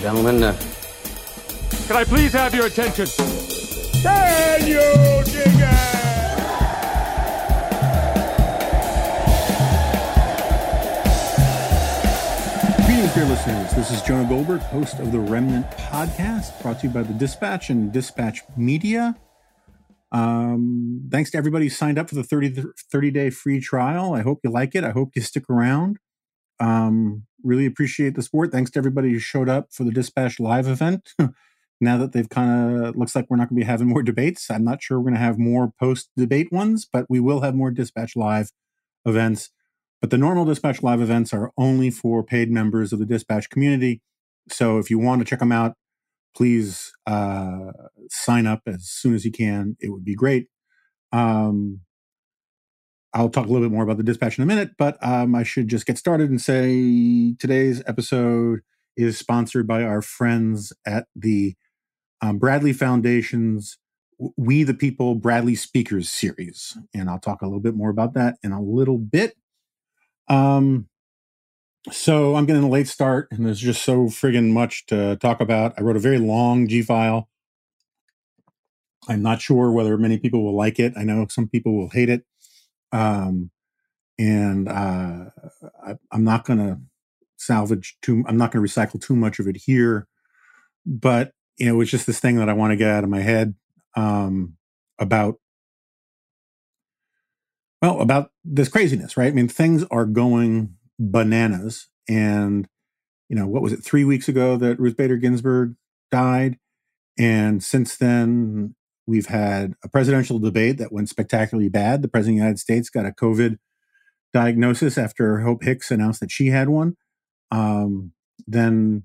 And gentlemen, uh, Can I please have your attention? Can you dig it? Greetings, dear listeners. This is Jonah Goldberg, host of the Remnant Podcast, brought to you by the Dispatch and Dispatch Media. Um, thanks to everybody who signed up for the 30, 30 day free trial. I hope you like it. I hope you stick around. Um, really appreciate the support. Thanks to everybody who showed up for the Dispatch live event. now that they've kind of looks like we're not going to be having more debates. I'm not sure we're going to have more post debate ones, but we will have more Dispatch live events. But the normal Dispatch Live events are only for paid members of the Dispatch community. So if you want to check them out, please uh, sign up as soon as you can. It would be great. Um, I'll talk a little bit more about the Dispatch in a minute, but um, I should just get started and say today's episode is sponsored by our friends at the um, Bradley Foundation's We the People Bradley Speakers series. And I'll talk a little bit more about that in a little bit. Um, so I'm getting a late start, and there's just so friggin' much to talk about. I wrote a very long G file. I'm not sure whether many people will like it. I know some people will hate it. Um, and uh, I, I'm not going to salvage too, I'm not going to recycle too much of it here. But, you know, it's just this thing that I want to get out of my head um, about well, about this craziness, right? I mean, things are going bananas. And, you know, what was it, three weeks ago that Ruth Bader Ginsburg died? And since then, we've had a presidential debate that went spectacularly bad. The president of the United States got a COVID diagnosis after Hope Hicks announced that she had one. Um, then,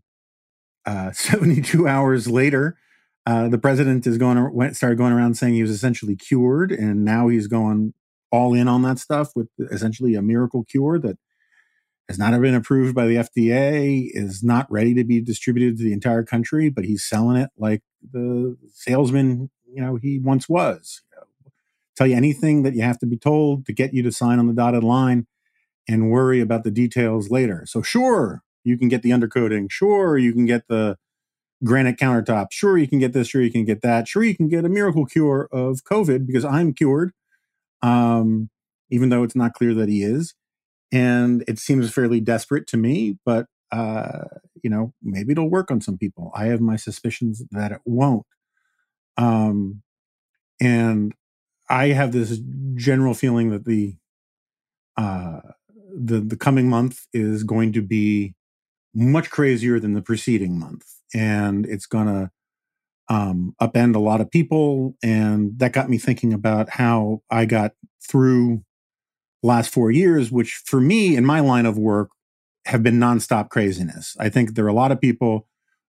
uh, 72 hours later, uh, the president is going went started going around saying he was essentially cured, and now he's going all in on that stuff with essentially a miracle cure that has not been approved by the FDA, is not ready to be distributed to the entire country, but he's selling it like the salesman, you know, he once was. You know, tell you anything that you have to be told to get you to sign on the dotted line and worry about the details later. So sure, you can get the undercoating. Sure, you can get the granite countertop. Sure, you can get this. Sure, you can get that. Sure, you can get a miracle cure of COVID because I'm cured um, even though it's not clear that he is. And it seems fairly desperate to me, but uh, you know, maybe it'll work on some people. I have my suspicions that it won't. Um, and I have this general feeling that the uh, the the coming month is going to be much crazier than the preceding month, and it's going to um, upend a lot of people. And that got me thinking about how I got through last four years, which for me in my line of work have been nonstop craziness. I think there are a lot of people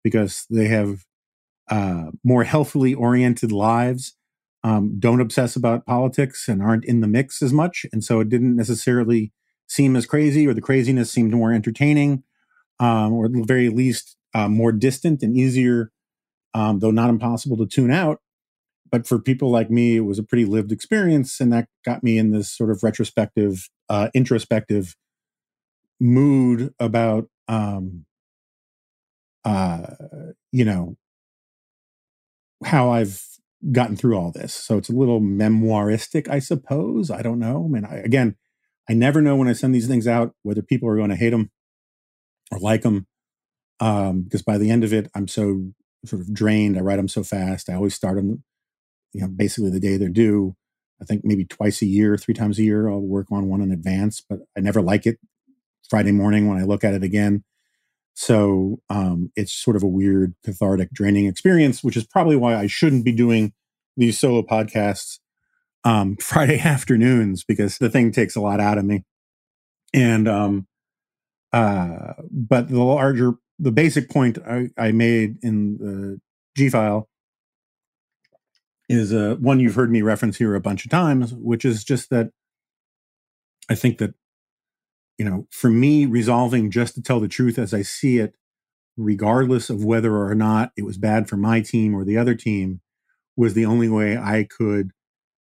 because they have uh, more healthily oriented lives, um, don't obsess about politics and aren't in the mix as much. And so it didn't necessarily seem as crazy, or the craziness seemed more entertaining, um, or at the very least uh, more distant and easier um, though not impossible to tune out. But for people like me, it was a pretty lived experience, and that got me in this sort of retrospective, uh, introspective mood about, um, uh, you know, how I've gotten through all this. So it's a little memoiristic, I suppose. I don't know. I mean, I, again, I never know when I send these things out whether people are going to hate them or like them. Um, because by the end of it, I'm so sort of drained. I write them so fast. I always start them, you know, basically the day they're due. I think maybe twice a year, three times a year, I'll work on one in advance, but I never like it Friday morning when I look at it again. So um, it's sort of a weird, cathartic, draining experience, which is probably why I shouldn't be doing these solo podcasts um, Friday afternoons because the thing takes a lot out of me. And um, uh, but the larger, the basic point I, I made in the G file is uh, one you've heard me reference here a bunch of times, which is just that I think that you know, for me, resolving just to tell the truth as I see it, regardless of whether or not it was bad for my team or the other team, was the only way I could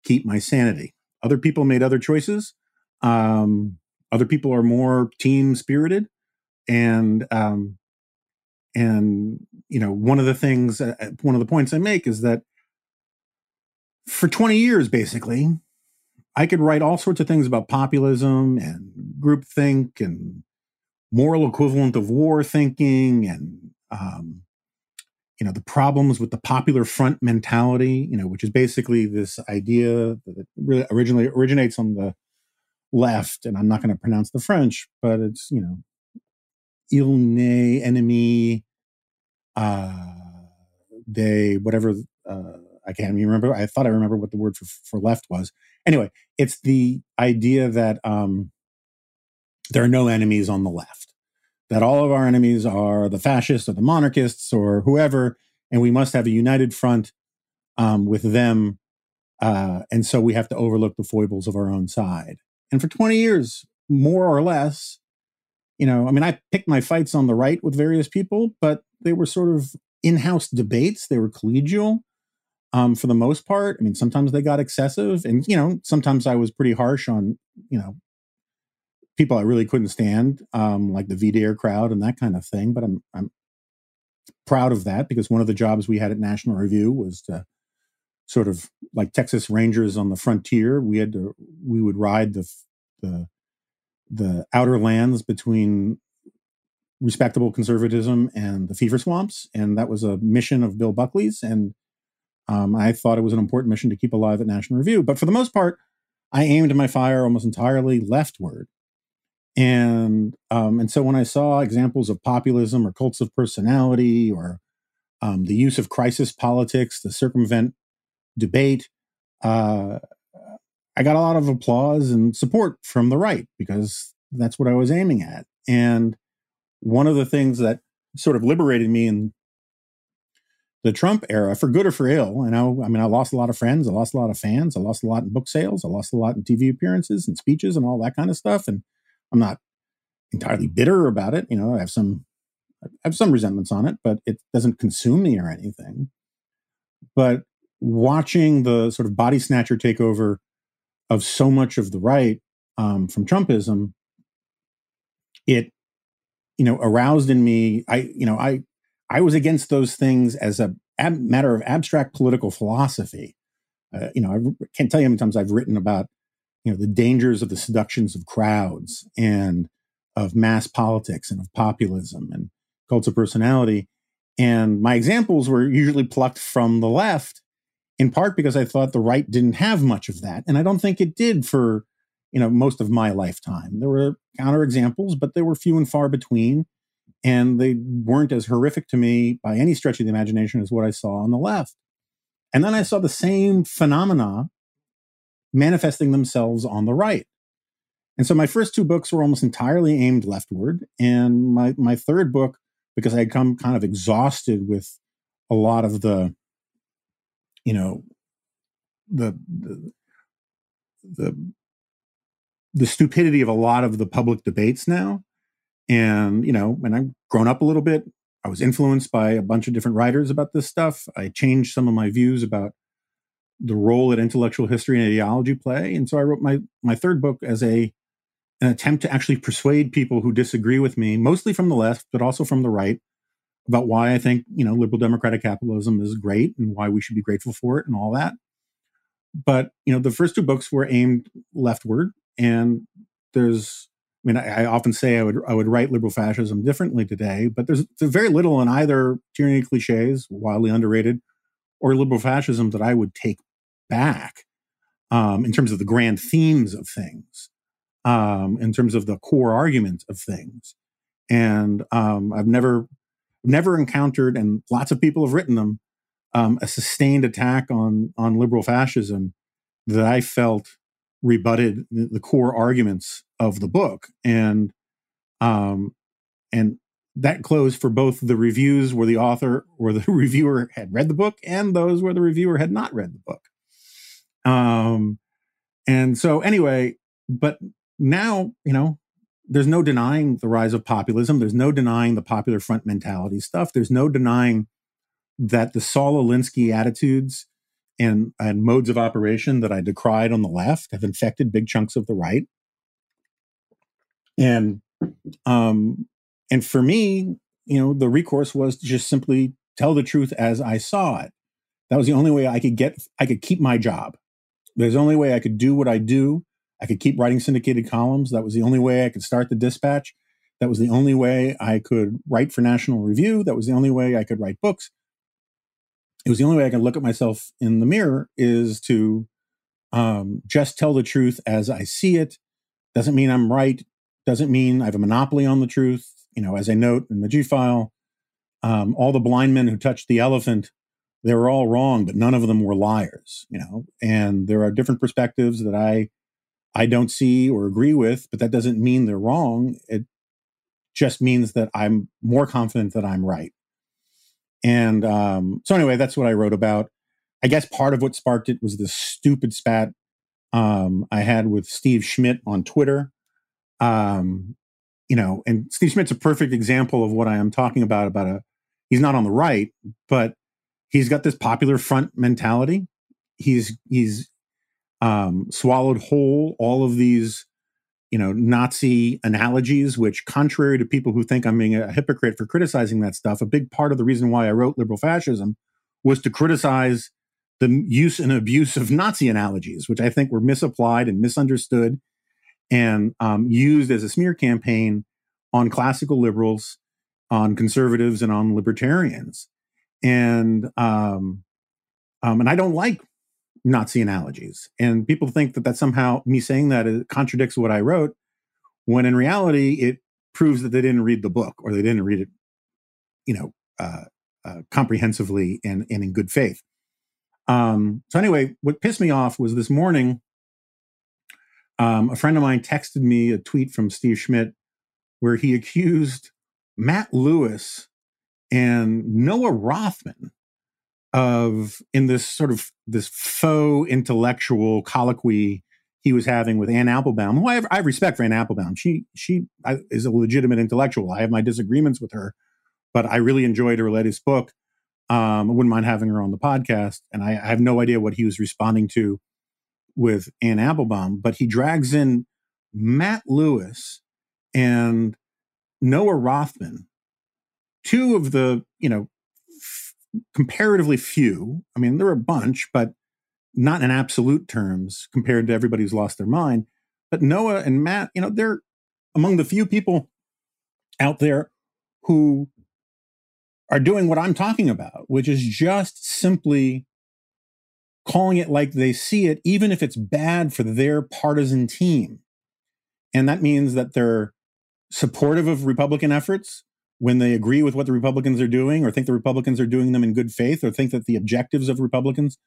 keep my sanity. Other people made other choices. Um, other people are more team spirited, and um, and you know, one of the things, uh, uh one of the points I make is that for 20 years, basically, I could write all sorts of things about populism and groupthink and moral equivalent of war thinking and um, you know the problems with the popular front mentality you know which is basically this idea that really originally originates on the left and i'm not going to pronounce the french but it's you know il ne enemy uh they whatever uh I can't even remember. I thought I remember what the word for, for left was. Anyway, it's the idea that um, there are no enemies on the left, that all of our enemies are the fascists or the monarchists or whoever, and we must have a united front um, with them. Uh, and so we have to overlook the foibles of our own side. And for 20 years, more or less, you know, I mean, I picked my fights on the right with various people, but they were sort of in house debates, they were collegial um, for the most part. I mean, sometimes they got excessive, and you know, sometimes I was pretty harsh on you know people I really couldn't stand, um, like the VDARE crowd and that kind of thing. But I'm I'm proud of that because one of the jobs we had at National Review was to sort of like Texas Rangers on the frontier. We had to we would ride the the the outer lands between respectable conservatism and the fever swamps, and that was a mission of Bill Buckley's and um, I thought it was an important mission to keep alive at National Review. But for the most part, I aimed my fire almost entirely leftward. And um, and so when I saw examples of populism or cults of personality or um, the use of crisis politics to circumvent debate, uh, I got a lot of applause and support from the right because that's what I was aiming at. And one of the things that sort of liberated me in the Trump era, for good or for ill. And I, I mean, I lost a lot of friends, I lost a lot of fans, I lost a lot in book sales, I lost a lot in TV appearances and speeches and all that kind of stuff. And I'm not entirely bitter about it. You know, I have some, I have some resentments on it, but it doesn't consume me or anything. But watching the sort of body snatcher takeover of so much of the right um, from Trumpism, it, you know, aroused in me. I, you know, I I was against those things as a ab- matter of abstract political philosophy. Uh, you know, I can't tell you how many times I've written about, you know, the dangers of the seductions of crowds and of mass politics and of populism and cults of personality. And my examples were usually plucked from the left, in part because I thought the right didn't have much of that. And I don't think it did for, you know, most of my lifetime. There were counterexamples, but they were few and far between and they weren't as horrific to me by any stretch of the imagination as what I saw on the left. And then I saw the same phenomena manifesting themselves on the right. And so my first two books were almost entirely aimed leftward. And my, my third book, because I had come kind of exhausted with a lot of the, you know, the, the, the, the stupidity of a lot of the public debates now and, you know, when I've grown up a little bit. I was influenced by a bunch of different writers about this stuff. I changed some of my views about the role that intellectual history and ideology play. And so I wrote my my third book as a an attempt to actually persuade people who disagree with me, mostly from the left, but also from the right, about why I think, you know, liberal democratic capitalism is great and why we should be grateful for it and all that. But, you know, the first two books were aimed leftward and there's mean, I, I, often say I would I would write liberal fascism differently today, but there's, there's very little in either tyranny cliches, wildly underrated, or liberal fascism that I would take back um, in terms of the grand themes of things, um, in terms of the core argument of things. And um, I've never never encountered, and lots of people have written them, um, a sustained attack on on liberal fascism that I felt rebutted the, the core arguments of the book. And um, and that closed for both the reviews where the author or the reviewer had read the book and those where the reviewer had not read the book. Um, and so anyway, but now, you know, there's no denying the rise of populism. There's no denying the popular front mentality stuff. There's no denying that the Saul Alinsky attitudes and, and modes of operation that I decried on the left have infected big chunks of the right. And um, and for me, you know, the recourse was to just simply tell the truth as I saw it. That was the only way I could get I could keep my job. There's the only way I could do what I do. I could keep writing syndicated columns. That was the only way I could start the dispatch. That was the only way I could write for National Review. That was the only way I could write books. It was the only way I could look at myself in the mirror is to um, just tell the truth as I see it. Doesn't mean I'm right. Doesn't mean I have a monopoly on the truth. You know, as I note in the G file, um, all the blind men who touched the elephant they were all wrong, but none of them were liars, you know. And there are different perspectives that I I don't see or agree with, but that doesn't mean they're wrong. It just means that I'm more confident that I'm right. And um, so anyway, that's what I wrote about. I guess part of what sparked it was this stupid spat um, I had with Steve Schmidt on Twitter. Um, you know, and Steve Schmidt's a perfect example of what I am talking about. About a, he's not on the right, but he's got this popular front mentality. He's he's um, swallowed whole all of these, you know, Nazi analogies, which, contrary to people who think I'm being a hypocrite for criticizing that stuff, a big part of the reason why I wrote liberal fascism was to criticize the use and abuse of Nazi analogies, which I think were misapplied and misunderstood and um, used as a smear campaign on classical liberals, on conservatives, and on libertarians and um, um, and I don't like Nazi analogies. And people think that that somehow me saying that it contradicts what I wrote, when in reality it proves that they didn't read the book or they didn't read it, you know, uh, uh, comprehensively and, and in good faith. Um, so anyway, what pissed me off was this morning. Um, a friend of mine texted me a tweet from Steve Schmidt where he accused Matt Lewis and Noah Rothman of in this sort of this faux intellectual colloquy he was having with Anne Applebaum, who I have, I have respect for Anne Applebaum. She she is a legitimate intellectual. I have my disagreements with her, but I really enjoyed her latest book. Um, I wouldn't mind having her on the podcast, and I, I have no idea what he was responding to with Anne Applebaum, but he drags in Matt Lewis and Noah Rothman two of the, you know, f- comparatively few, I mean, there are a bunch, but not in absolute terms compared to everybody who's lost their mind. But Noah and Matt, you know, they're among the few people out there who are doing what I'm talking about, which is just simply calling it like they see it, even if it's bad for their partisan team. And that means that they're supportive of Republican efforts, when they agree with what the Republicans are doing or think the Republicans are doing them in good faith or think that the objectives of Republicans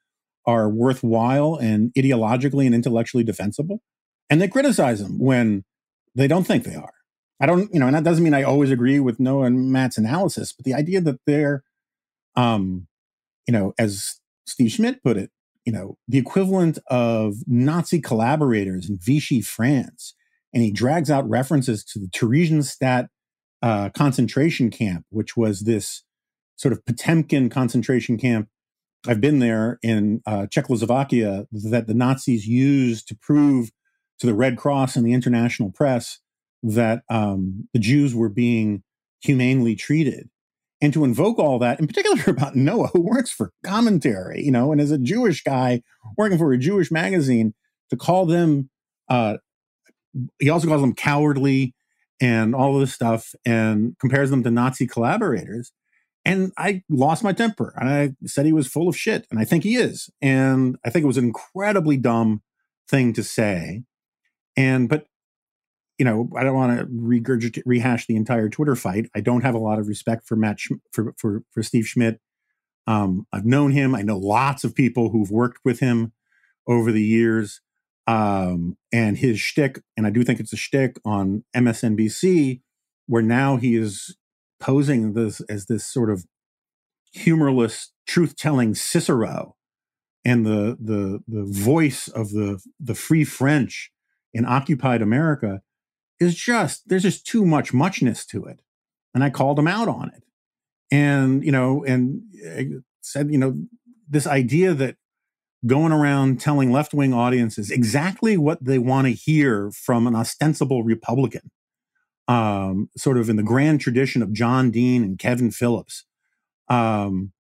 are worthwhile and ideologically and intellectually defensible. And they criticize them when they don't think they are. I don't, you know, and that doesn't mean I always agree with Noah and Matt's analysis, but the idea that they're, um, you know, as Steve Schmidt put it, you know, the equivalent of Nazi collaborators in Vichy France. And he drags out references to the Theresienstadt uh, concentration camp, which was this sort of Potemkin concentration camp. I've been there in uh, Czechoslovakia that the Nazis used to prove to the Red Cross and the international press that um, the Jews were being humanely treated. And to invoke all that, in particular about Noah, who works for commentary, you know, and as a Jewish guy working for a Jewish magazine, to call them, uh, he also calls them cowardly, and all of this stuff and compares them to Nazi collaborators. And I lost my temper and I said he was full of shit. And I think he is. And I think it was an incredibly dumb thing to say. And, but you know, I don't want to regurgitate, rehash the entire Twitter fight. I don't have a lot of respect for Matt Sch- for for for Steve Schmidt. Um, I've known him. I know lots of people who've worked with him over the years. Um, and his shtick, and I do think it's a shtick on MSNBC, where now he is posing this as this sort of humorless, truth-telling Cicero, and the the the voice of the the free French in occupied America is just there's just too much muchness to it, and I called him out on it, and you know, and I said, you know, this idea that going around telling left wing audiences exactly what they want to hear from an ostensible Republican, um, sort of in the grand tradition of John Dean and Kevin Phillips, um,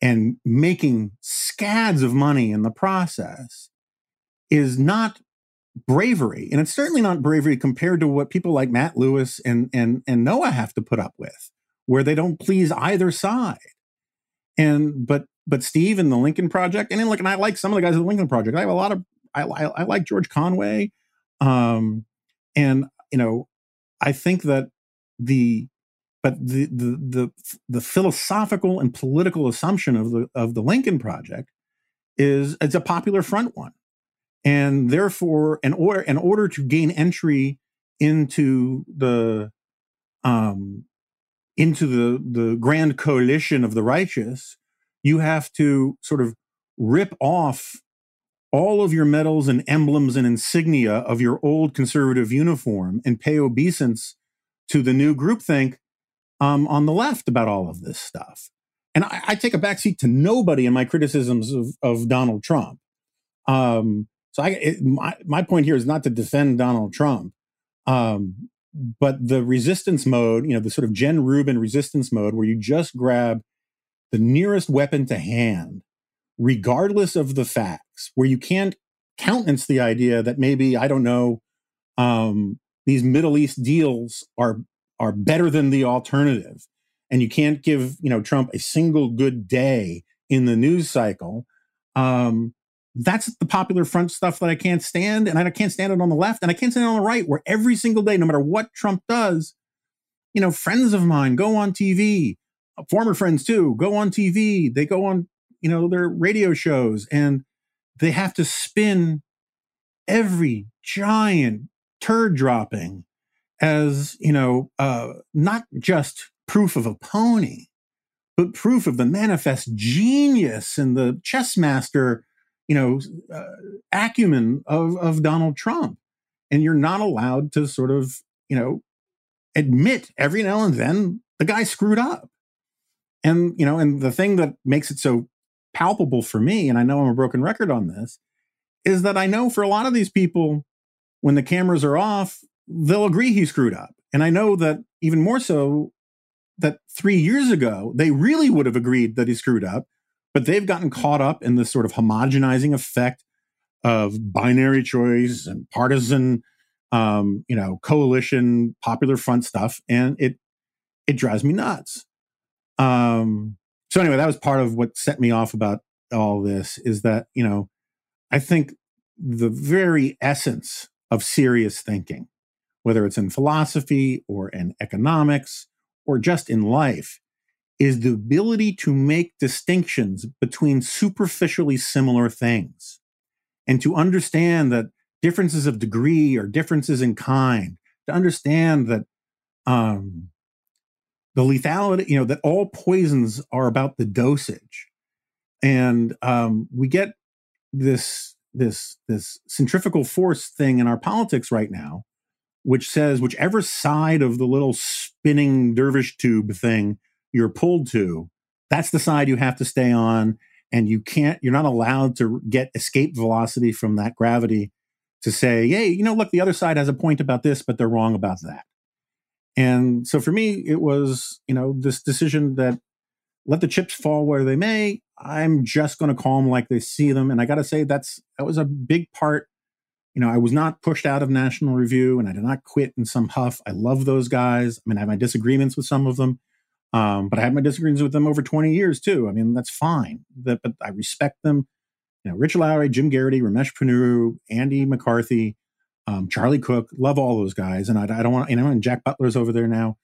and making scads of money in the process is not bravery. And it's certainly not bravery compared to what people like Matt Lewis and, and, and Noah have to put up with, where they don't please either side. And, but, but Steve and the Lincoln Project, and then like, and I like some of the guys at the Lincoln Project. I have a lot of, I, I, I like George Conway. Um, and, you know, I think that the, but the, the, the, the philosophical and political assumption of the, of the Lincoln Project is it's a popular front one and therefore in order in order to gain entry into the um into the the grand coalition of the righteous you have to sort of rip off all of your medals and emblems and insignia of your old conservative uniform and pay obeisance to the new groupthink um, on the left about all of this stuff. And I, I take a backseat to nobody in my criticisms of, of Donald Trump. Um, so I, it, my, my point here is not to defend Donald Trump, um, but the resistance mode, you know, the sort of Jen Rubin resistance mode where you just grab the nearest weapon to hand, regardless of the facts, where you can't countenance the idea that maybe, I don't know, um, these Middle East deals are are better than the alternative. And you can't give, you know, Trump a single good day in the news cycle. Um, that's the popular front stuff that I can't stand. And I can't stand it on the left and I can't stand it on the right, where every single day, no matter what Trump does, you know, friends of mine go on TV, uh, former friends too, go on TV. They go on, you know, their radio shows and they have to spin every giant turd dropping as, you know, uh, not just proof of a pony, but proof of the manifest genius and the chess master you know, uh, acumen of, of Donald Trump. And you're not allowed to sort of, you know, admit every now and then the guy screwed up. And, you know, and the thing that makes it so palpable for me, and I know I'm a broken record on this, is that I know for a lot of these people, when the cameras are off, they'll agree he screwed up. And I know that even more so that three years ago, they really would have agreed that he screwed up but they've gotten caught up in this sort of homogenizing effect of binary choice and partisan, um, you know, coalition, popular front stuff, and it it drives me nuts. Um, so anyway, that was part of what set me off about all this is that you know, I think the very essence of serious thinking, whether it's in philosophy or in economics or just in life, is the ability to make distinctions between superficially similar things and to understand that differences of degree or differences in kind, to understand that um, the lethality, you know, that all poisons are about the dosage. And um, we get this this this centrifugal force thing in our politics right now, which says whichever side of the little spinning dervish tube thing you're pulled to, that's the side you have to stay on. And you can't, you're not allowed to get escape velocity from that gravity to say, hey, you know, look, the other side has a point about this, but they're wrong about that. And so for me, it was, you know, this decision that let the chips fall where they may. I'm just going to call them like they see them. And I got to say, that's, that was a big part. You know, I was not pushed out of National Review and I did not quit in some huff. I love those guys. I mean, I have my disagreements with some of them, um, but I had my disagreements with them over 20 years too. I mean, that's fine. That, but I respect them. You know, Rich Lowry, Jim Geraghty, Ramesh Ponnuru, Andy McCarthy, um, Charlie Cooke, love all those guys, and I, I don't want you know, and Jack Butler's over there now.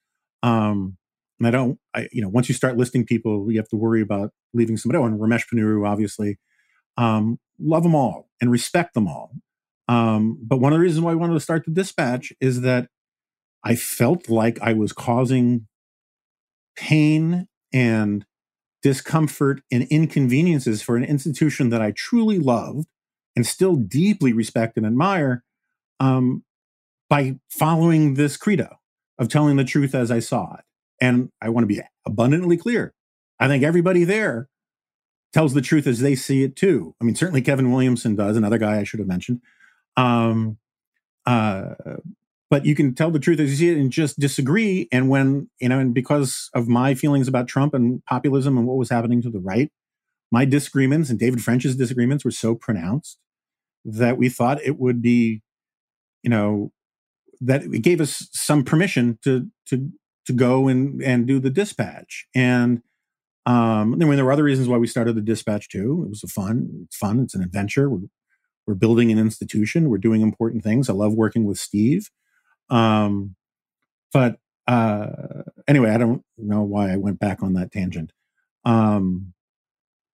Um, and I don't, I you know, once you start listing people, you have to worry about leaving somebody. Oh, and Ramesh Ponnuru, obviously, um, love them all and respect them all. Um, but one of the reasons why I wanted to start the dispatch is that I felt like I was causing pain and discomfort and inconveniences for an institution that I truly loved and still deeply respect and admire um, by following this credo of telling the truth as I saw it. And I want to be abundantly clear. I think everybody there tells the truth as they see it too. I mean, certainly Kevin Williamson does, another guy I should have mentioned. Um, uh, but you can tell the truth as you see it and just disagree. And when, you know, and because of my feelings about Trump and populism and what was happening to the right, my disagreements and David French's disagreements were so pronounced that we thought it would be, you know, that it gave us some permission to to to go and and do the dispatch. And um, I mean, there were other reasons why we started the dispatch too. It was a fun, it's fun, it's an adventure. We're, we're building an institution. We're doing important things. I love working with Steve. Um, but uh, anyway, I don't know why I went back on that tangent. Um,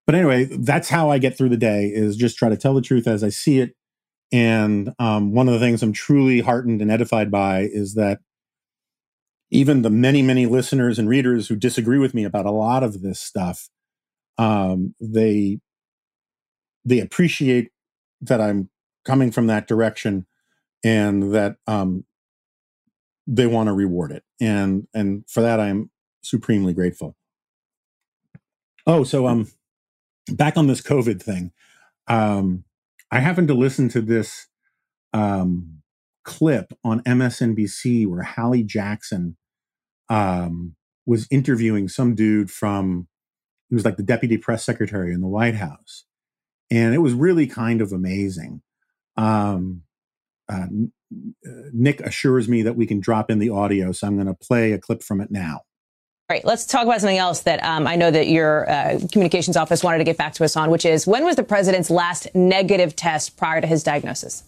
but anyway, that's how I get through the day is just try to tell the truth as I see it. And um, one of the things I'm truly heartened and edified by is that even the many, many listeners and readers who disagree with me about a lot of this stuff, um, they they appreciate that I'm coming from that direction and that um, they want to reward it. And and for that i'm supremely grateful. Oh so um back on this covid thing um i happened to listen to this um clip on msnbc where hallie jackson um was interviewing some dude from he was like the deputy press secretary in the white house. And it was really kind of amazing. Um uh, Nick assures me that we can drop in the audio, so I'm going to play a clip from it now. All right, let's talk about something else that um, I know that your uh, communications office wanted to get back to us on, which is when was the president's last negative test prior to his diagnosis?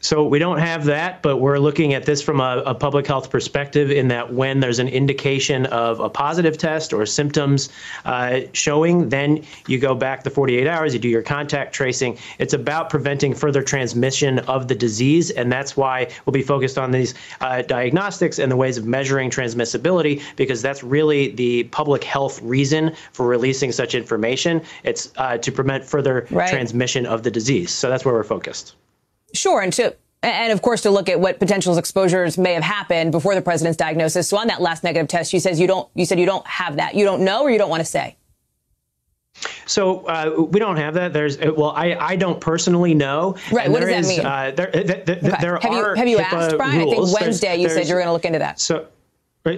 So we don't have that, but we're looking at this from a, a, public health perspective in that when there's an indication of a positive test or symptoms uh, showing, then you go back the 48 hours, you do your contact tracing. It's about preventing further transmission of the disease, and that's why we'll be focused on these uh, diagnostics and the ways of measuring transmissibility, because that's really the public health reason for releasing such information. It's uh, to prevent further right. transmission of the disease. So that's where we're focused. Sure, and to and of course to look at what potential exposures may have happened before the president's diagnosis. So on that last negative test, she says you don't. You said you don't have that. You don't know, or you don't want to say. So uh, we don't have that. There's well, I, I don't personally know. Right. What does that is, mean? Uh, there, th- th- okay. there have are you, have you asked Brian? Rules. I think Wednesday there's, you said you're going to look into that. So.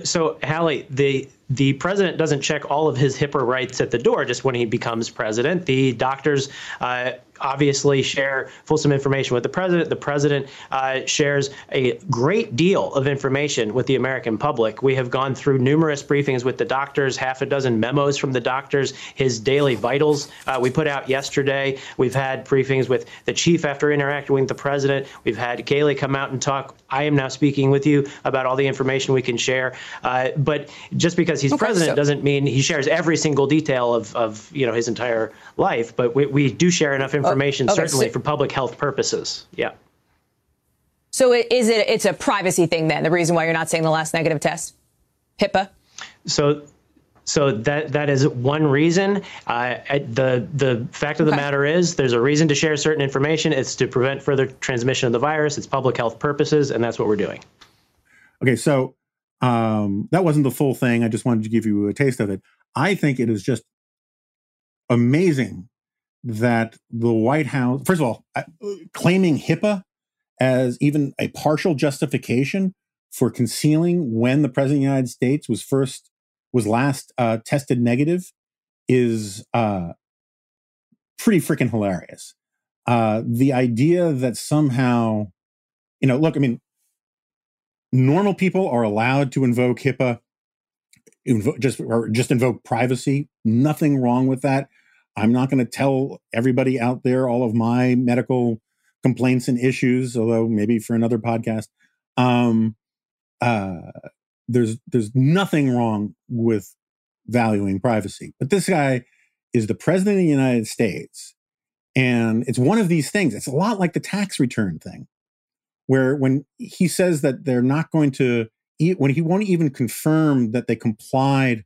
So Hallie, the the president doesn't check all of his HIPAA rights at the door just when he becomes president. The doctors uh, obviously share fulsome information with the president. The president uh, shares a great deal of information with the American public. We have gone through numerous briefings with the doctors, half a dozen memos from the doctors, his daily vitals uh, we put out yesterday. We've had briefings with the chief after interacting with the president. We've had Kayleigh come out and talk. I am now speaking with you about all the information we can share. Uh, but just because he's okay, president so- doesn't mean he shares every single detail of, of you know his entire life. But we, we do share enough information information okay, certainly so, for public health purposes. Yeah. So is it it's a privacy thing then? The reason why you're not saying the last negative test, HIPAA. So so that that is one reason. Uh, the the fact of the okay. matter is, there's a reason to share certain information. It's to prevent further transmission of the virus. It's public health purposes, and that's what we're doing. Okay, so um, that wasn't the full thing. I just wanted to give you a taste of it. I think it is just amazing that the White House, first of all, claiming HIPAA as even a partial justification for concealing when the president of the United States was first was last uh, tested negative is uh, pretty freaking hilarious. Uh, the idea that somehow, you know, look, I mean, normal people are allowed to invoke HIPAA, invo- just or just invoke privacy. Nothing wrong with that. I'm not going to tell everybody out there all of my medical complaints and issues, although maybe for another podcast. Um, uh, there's there's nothing wrong with valuing privacy, but this guy is the president of the United States, and it's one of these things. It's a lot like the tax return thing, where when he says that they're not going to, when he won't even confirm that they complied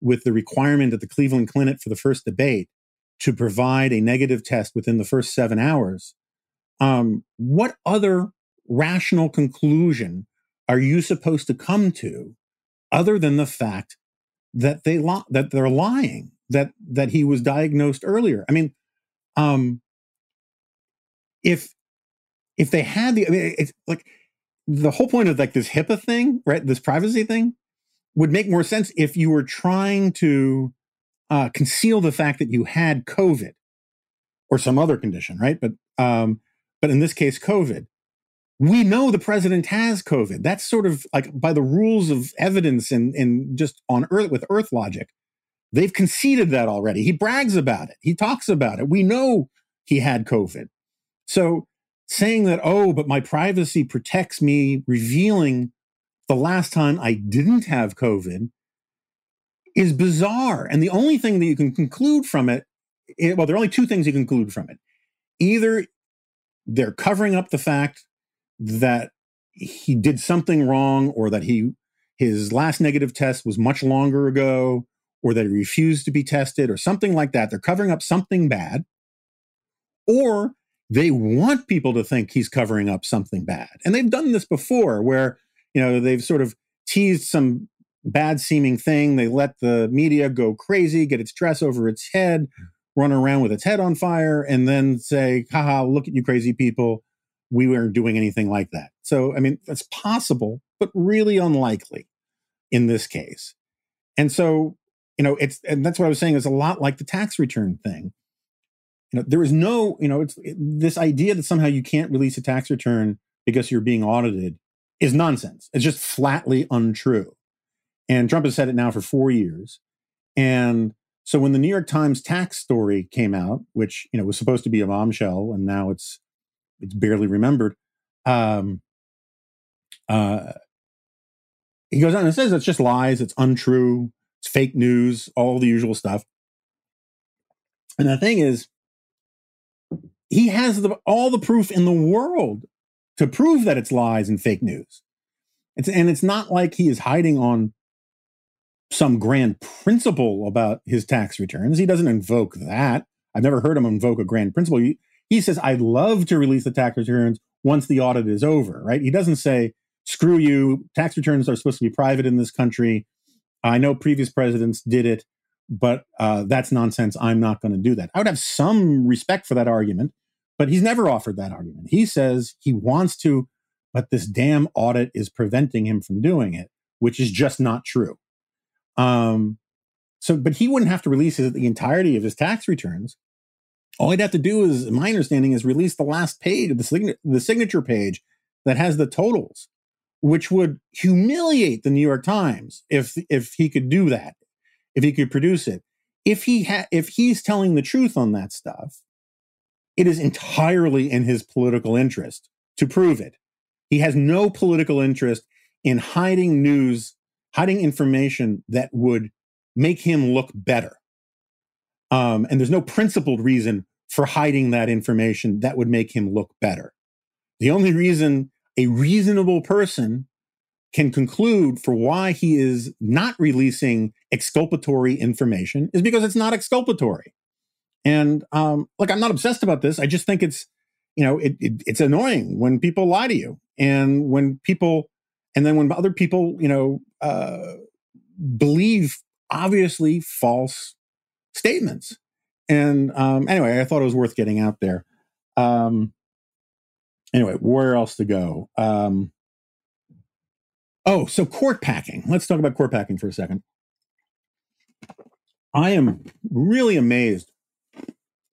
with the requirement at the Cleveland Clinic for the first debate to provide a negative test within the first seven hours, um, what other rational conclusion are you supposed to come to other than the fact that they li- that they're lying that that he was diagnosed earlier? I mean um if if they had the i mean it's like the whole point of like this hipaa thing right this privacy thing would make more sense if you were trying to uh, conceal the fact that you had covid or some other condition right but um but in this case covid we know the president has COVID. That's sort of like by the rules of evidence and, and just on earth with earth logic, they've conceded that already. He brags about it. He talks about it. We know he had COVID. So saying that, oh, but my privacy protects me revealing the last time I didn't have COVID is bizarre. And the only thing that you can conclude from it, it well, there are only two things you can conclude from it. Either they're covering up the fact that he did something wrong or that he his last negative test was much longer ago or that he refused to be tested or something like that they're covering up something bad or they want people to think he's covering up something bad and they've done this before where you know they've sort of teased some bad seeming thing they let the media go crazy get its dress over its head run around with its head on fire and then say haha look at you crazy people we weren't doing anything like that. So, I mean, that's possible, but really unlikely in this case. And so, you know, it's, and that's what I was saying is a lot like the tax return thing. You know, there is no, you know, it's it, this idea that somehow you can't release a tax return because you're being audited is nonsense. It's just flatly untrue. And Trump has said it now for four years. And so when the New York Times tax story came out, which, you know, was supposed to be a bombshell and now it's it's barely remembered. Um, uh, he goes on and says it's just lies, it's untrue, it's fake news, all the usual stuff. And the thing is, he has the, all the proof in the world to prove that it's lies and fake news. It's, and it's not like he is hiding on some grand principle about his tax returns. He doesn't invoke that. I've never heard him invoke a grand principle. He, he says, I'd love to release the tax returns once the audit is over, right? He doesn't say, screw you, tax returns are supposed to be private in this country. I know previous presidents did it, but uh, that's nonsense. I'm not going to do that. I would have some respect for that argument, but he's never offered that argument. He says he wants to, but this damn audit is preventing him from doing it, which is just not true. Um, so, but he wouldn't have to release his, the entirety of his tax returns all he'd have to do is, my understanding, is release the last page of the, sign- the signature page that has the totals, which would humiliate the New York Times if if he could do that, if he could produce it. If he ha- if he's telling the truth on that stuff, it is entirely in his political interest to prove it. He has no political interest in hiding news, hiding information that would make him look better. Um, and there's no principled reason for hiding that information that would make him look better. The only reason a reasonable person can conclude for why he is not releasing exculpatory information is because it's not exculpatory. And um, like, I'm not obsessed about this. I just think it's, you know, it, it, it's annoying when people lie to you, and when people, and then when other people, you know, uh, believe obviously false statements. And um, anyway, I thought it was worth getting out there. Um, anyway, where else to go? Um, oh, so court packing. Let's talk about court packing for a second. I am really amazed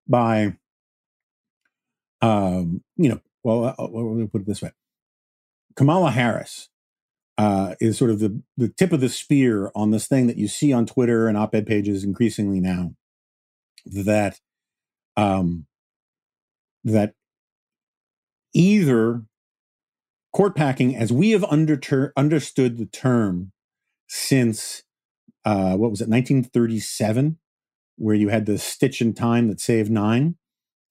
by, um, you know, well, uh, let me put it this way Kamala Harris uh, is sort of the, the tip of the spear on this thing that you see on Twitter and op ed pages increasingly now that um, that either court packing, as we have under- understood the term since uh, what was it, 1937, where you had the stitch in time that saved nine,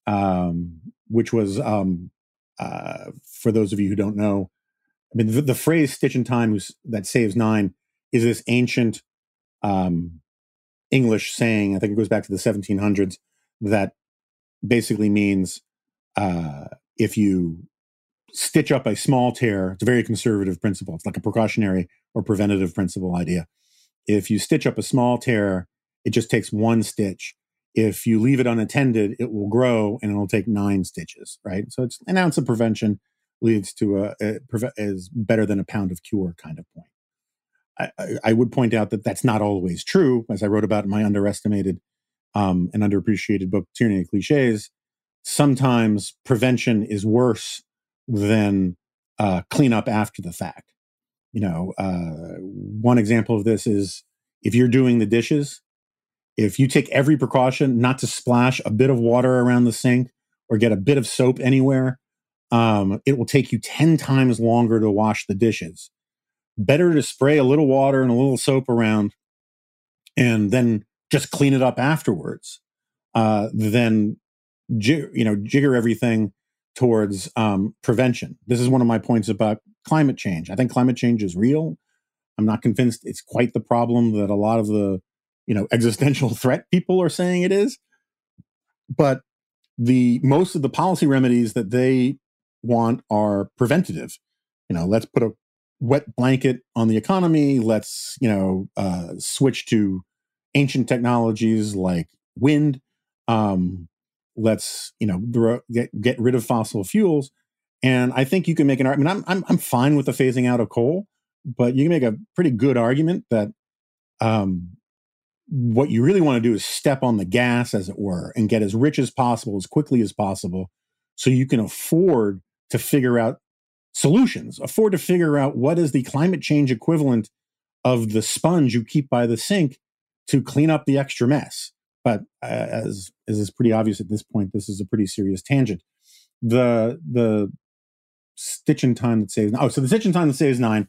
um, which was, um, uh, for those of you who don't know, I mean, the, the phrase stitch in time that saves nine is this ancient um, English saying, I think it goes back to the 1700s, that basically means uh, if you stitch up a small tear, it's a very conservative principle. It's like a precautionary or preventative principle idea. If you stitch up a small tear, it just takes one stitch. If you leave it unattended, it will grow and it'll take nine stitches, right? So it's an ounce of prevention leads to a, a is better than a pound of cure kind of point. I, I, would point out that that's not always true, as I wrote about in my underestimated um, and underappreciated book, Tyranny of Cliches. Sometimes prevention is worse than uh, cleanup after the fact. You know, uh, one example of this is if you're doing the dishes, if you take every precaution not to splash a bit of water around the sink or get a bit of soap anywhere, um, it will take you 10 times longer to wash the dishes. Better to spray a little water and a little soap around and then just clean it up afterwards uh, than you know jigger everything towards um, prevention. This is one of my points about climate change. I think climate change is real. I'm not convinced it's quite the problem that a lot of the you know existential threat people are saying it is. But the most of the policy remedies that they want are preventative. You know, let's put a wet blanket on the economy. Let's you know uh, switch to ancient technologies like wind. Um, let's you know get get rid of fossil fuels. And I think you can make an argument. I'm I'm I'm fine with the phasing out of coal, but you can make a pretty good argument that um, what you really want to do is step on the gas, as it were, and get as rich as possible as quickly as possible, so you can afford to figure out solutions, afford to figure out what is the climate change equivalent of the sponge you keep by the sink to clean up the extra mess. But uh, as, as is pretty obvious at this point, this is a pretty serious tangent. The the stitch in time that saves oh, so the stitch in time that saves nine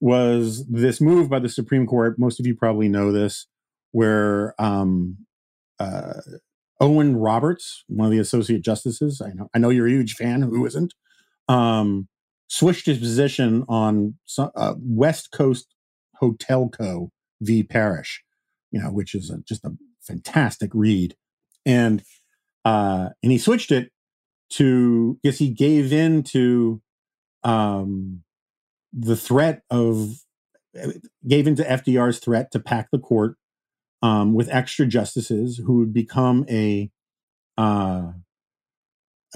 was this move by the Supreme Court. Most of you probably know this, where um, uh, Owen Roberts, one of the associate justices, I know I know you're a huge fan. Who isn't? Um, switched his position on uh, West Coast Hotel Co. v. Parrish, you know, which is a, just a fantastic read, and uh, and he switched it to guess he gave in to um, the threat of gave into FDR's threat to pack the court um, with extra justices who would become a uh,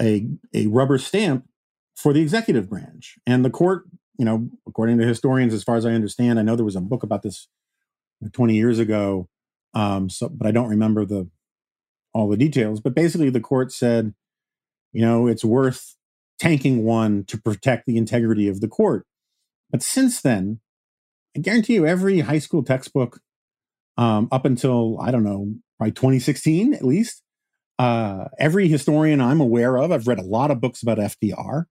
a a rubber stamp for the executive branch and the court. You know, according to historians, as far as I understand, I know there was a book about this 20 years ago um, so, but I don't remember the all the details. But basically, the court said, you know, it's worth tanking one to protect the integrity of the court. But since then, I guarantee you, every high school textbook um, up until I don't know, probably 2016 at least, uh, every historian I'm aware of, I've read a lot of books about FDR.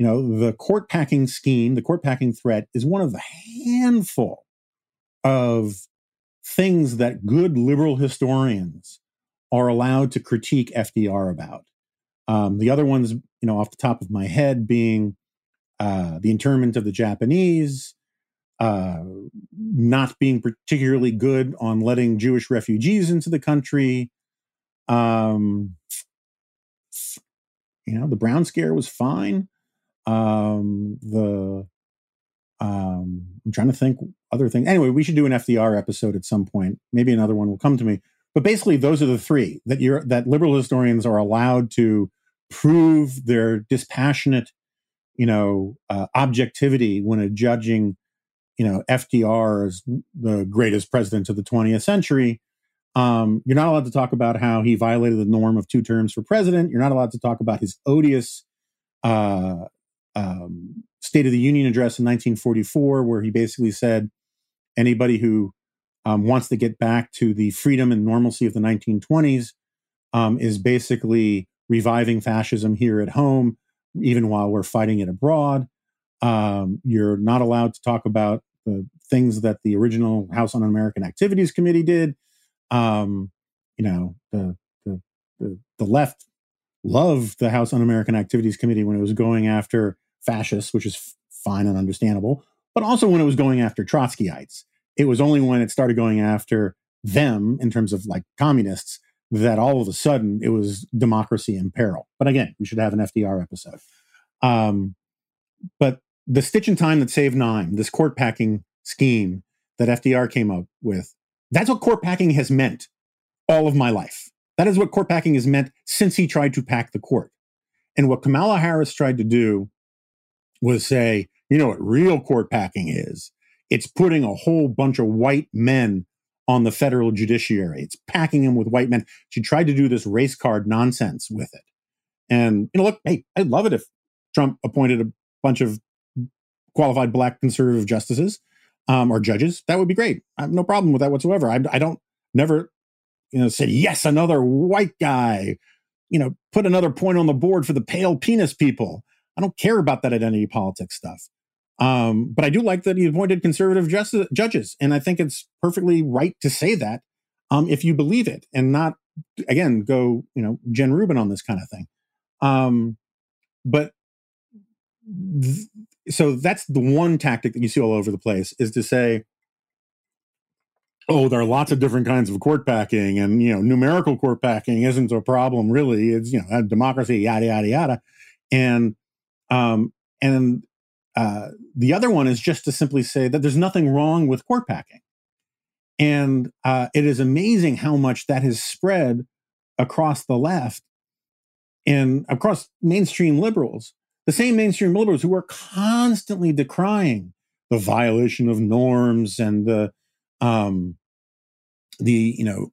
You know, the court packing scheme, the court packing threat is one of the handful of things that good liberal historians are allowed to critique FDR about. Um, the other ones, you know, off the top of my head, being uh, the internment of the Japanese, uh, not being particularly good on letting Jewish refugees into the country. Um, you know, the Brown Scare was fine. Um, the um, I'm trying to think other things. Anyway, we should do an FDR episode at some point. Maybe another one will come to me. But basically, those are the three that you're that liberal historians are allowed to prove their dispassionate, you know, uh, objectivity when judging, you know, FDR as the greatest president of the 20th century. Um, you're not allowed to talk about how he violated the norm of two terms for president. You're not allowed to talk about his odious uh, um, State of the Union address in 1944, where he basically said anybody who um, wants to get back to the freedom and normalcy of the 1920s um, is basically reviving fascism here at home even while we're fighting it abroad. Um, you're not allowed to talk about the things that the original House Un American Activities Committee did. Um, you know, the, the, the, the left loved the House Un American Activities Committee when it was going after fascists, which is fine and understandable, but also when it was going after Trotskyites. It was only when it started going after them in terms of like communists that all of a sudden it was democracy in peril. But again, we should have an FDR episode. Um, but the stitch in time that saved nine, this court packing scheme that FDR came up with, that's what court packing has meant all of my life. That is what court packing has meant since he tried to pack the court. And what Kamala Harris tried to do was say, you know what real court packing is? It's putting a whole bunch of white men on the federal judiciary. It's packing them with white men. She tried to do this race card nonsense with it. And, you know, look, hey, I'd love it if Trump appointed a bunch of qualified black conservative justices um, or judges. That would be great. I have no problem with that whatsoever. I, I don't never, you know, said, yes, another white guy, you know, put another point on the board for the pale penis people. I don't care about that identity politics stuff. Um, but I do like that he appointed conservative justice, judges, and I think it's perfectly right to say that um, if you believe it, and not again go you know Jen Rubin on this kind of thing. Um, but th- so that's the one tactic that you see all over the place is to say, oh, there are lots of different kinds of court packing, and you know numerical court packing isn't a problem really. It's you know democracy, yada yada yada, and um, and uh, the other one is just to simply say that there's nothing wrong with court packing. And uh, it is amazing how much that has spread across the left and across mainstream liberals. The same mainstream liberals who are constantly decrying the violation of norms and the um, the you know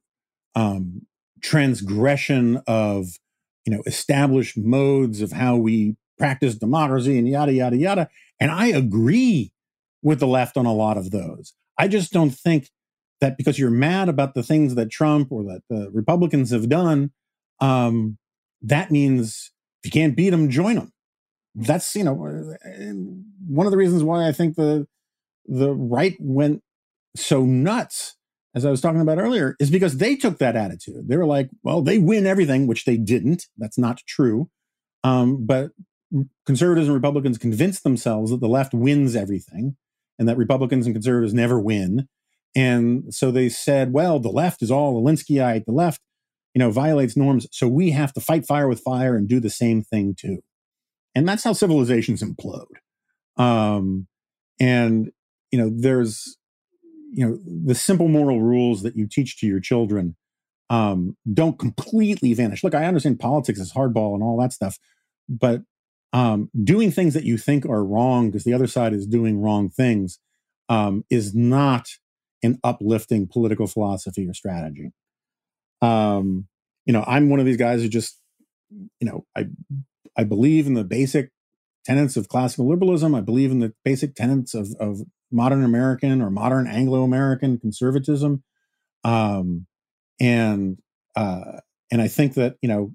um, transgression of you know established modes of how we practice democracy and yada yada yada and I agree with the left on a lot of those. I just don't think that because you're mad about the things that Trump or that the Republicans have done, um, that means if you can't beat them, join them. That's you know one of the reasons why I think the the right went so nuts, as I was talking about earlier, is because they took that attitude. They were like, well, they win everything, which they didn't. That's not true. Um, but conservatives and Republicans convinced themselves that the left wins everything and that Republicans and conservatives never win. And so they said, well, the left is all Alinskyite. The left, you know, violates norms. So we have to fight fire with fire and do the same thing too. And that's how civilizations implode. Um, and, you know, there's, you know, the simple moral rules that you teach to your children um, don't completely vanish. Look, I understand politics is hardball and all that stuff, but um, doing things that you think are wrong because the other side is doing wrong things um, is not an uplifting political philosophy or strategy. Um, you know, I'm one of these guys who just, you know, I I believe in the basic tenets of classical liberalism. I believe in the basic tenets of, of modern American or modern Anglo American conservatism, um, and uh, and I think that you know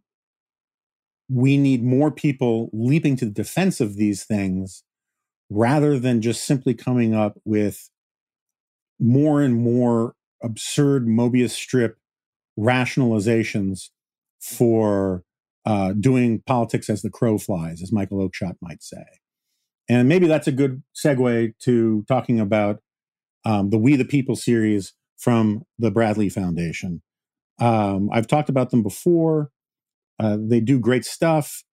we need more people leaping to the defense of these things rather than just simply coming up with more and more absurd Mobius strip rationalizations for uh, doing politics as the crow flies, as Michael Oakeshott might say. And maybe that's a good segue to talking about um, the We the People series from the Bradley Foundation. Um, I've talked about them before. Uh, they do great stuff.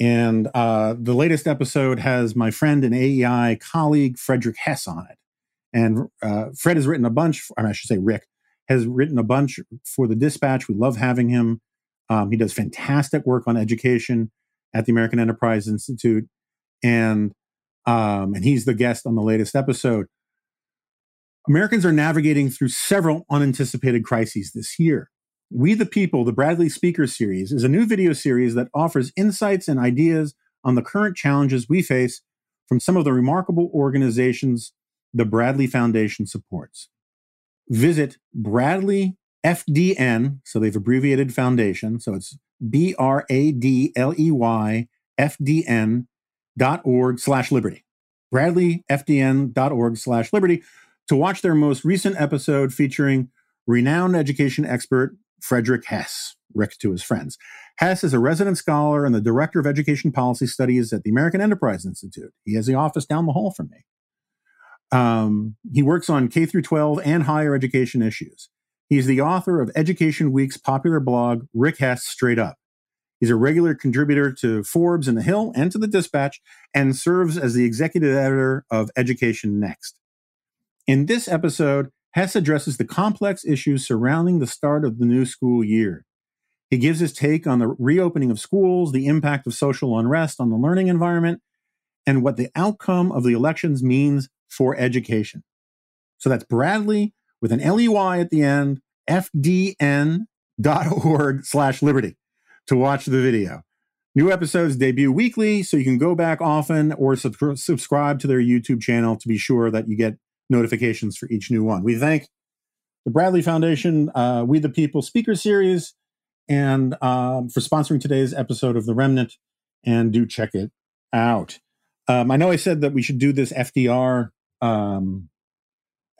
And uh, the latest episode has my friend and AEI colleague, Frederick Hess, on it. And uh, Fred has written a bunch, or I should say, Rick has written a bunch for the Dispatch. We love having him. Um, he does fantastic work on education at the American Enterprise Institute. And um, and he's the guest on the latest episode. Americans are navigating through several unanticipated crises this year. We the People, the Bradley Speaker Series, is a new video series that offers insights and ideas on the current challenges we face from some of the remarkable organizations the Bradley Foundation supports. Visit Bradley FDN, so they've abbreviated foundation, so it's B R A D L E Y bradleyfdn.org slash liberty. bradleyfdn.org slash liberty to watch their most recent episode featuring renowned education expert Frederick Hess, Rick to his friends. Hess is a resident scholar and the director of education policy studies at the American Enterprise Institute. He has the office down the hall from me. Um, he works on K through 12 and higher education issues. He's the author of Education Week's popular blog, Rick Hess Straight Up. He's a regular contributor to Forbes and The Hill and to The Dispatch, and serves as the executive editor of Education Next. In this episode, Hess addresses the complex issues surrounding the start of the new school year. He gives his take on the reopening of schools, the impact of social unrest on the learning environment, and what the outcome of the elections means for education. So that's Bradley with an LEY at the end, fdn.org slash liberty to watch the video. New episodes debut weekly, so you can go back often or sub- subscribe to their YouTube channel to be sure that you get notifications for each new one. We thank the Bradley Foundation, uh, We the People Speaker Series, and um, for sponsoring today's episode of The Remnant. And do check it out. Um, I know I said that we should do this FDR um,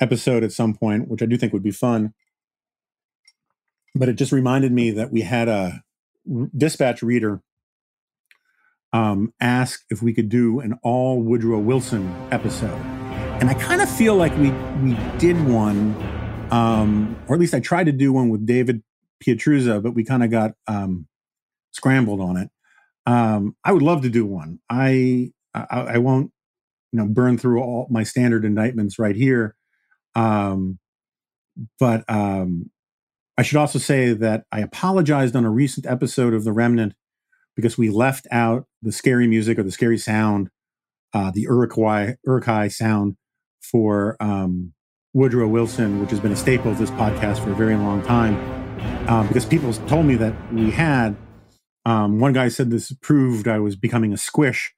episode at some point, which I do think would be fun. But it just reminded me that we had a dispatch reader um, ask if we could do an all Woodrow Wilson episode, and I kind of feel like we we did one, um, or at least I tried to do one with David Pietrusza, but we kind of got um, scrambled on it. Um, I would love to do one. I, I I won't you know burn through all my standard indictments right here um, but um, I should also say that I apologized on a recent episode of The Remnant because we left out the scary music or the scary sound, uh, the Uruguay Uruguay sound for um, Woodrow Wilson, which has been a staple of this podcast for a very long time. Um, because people told me that we had. Um, one guy said this proved I was becoming a squish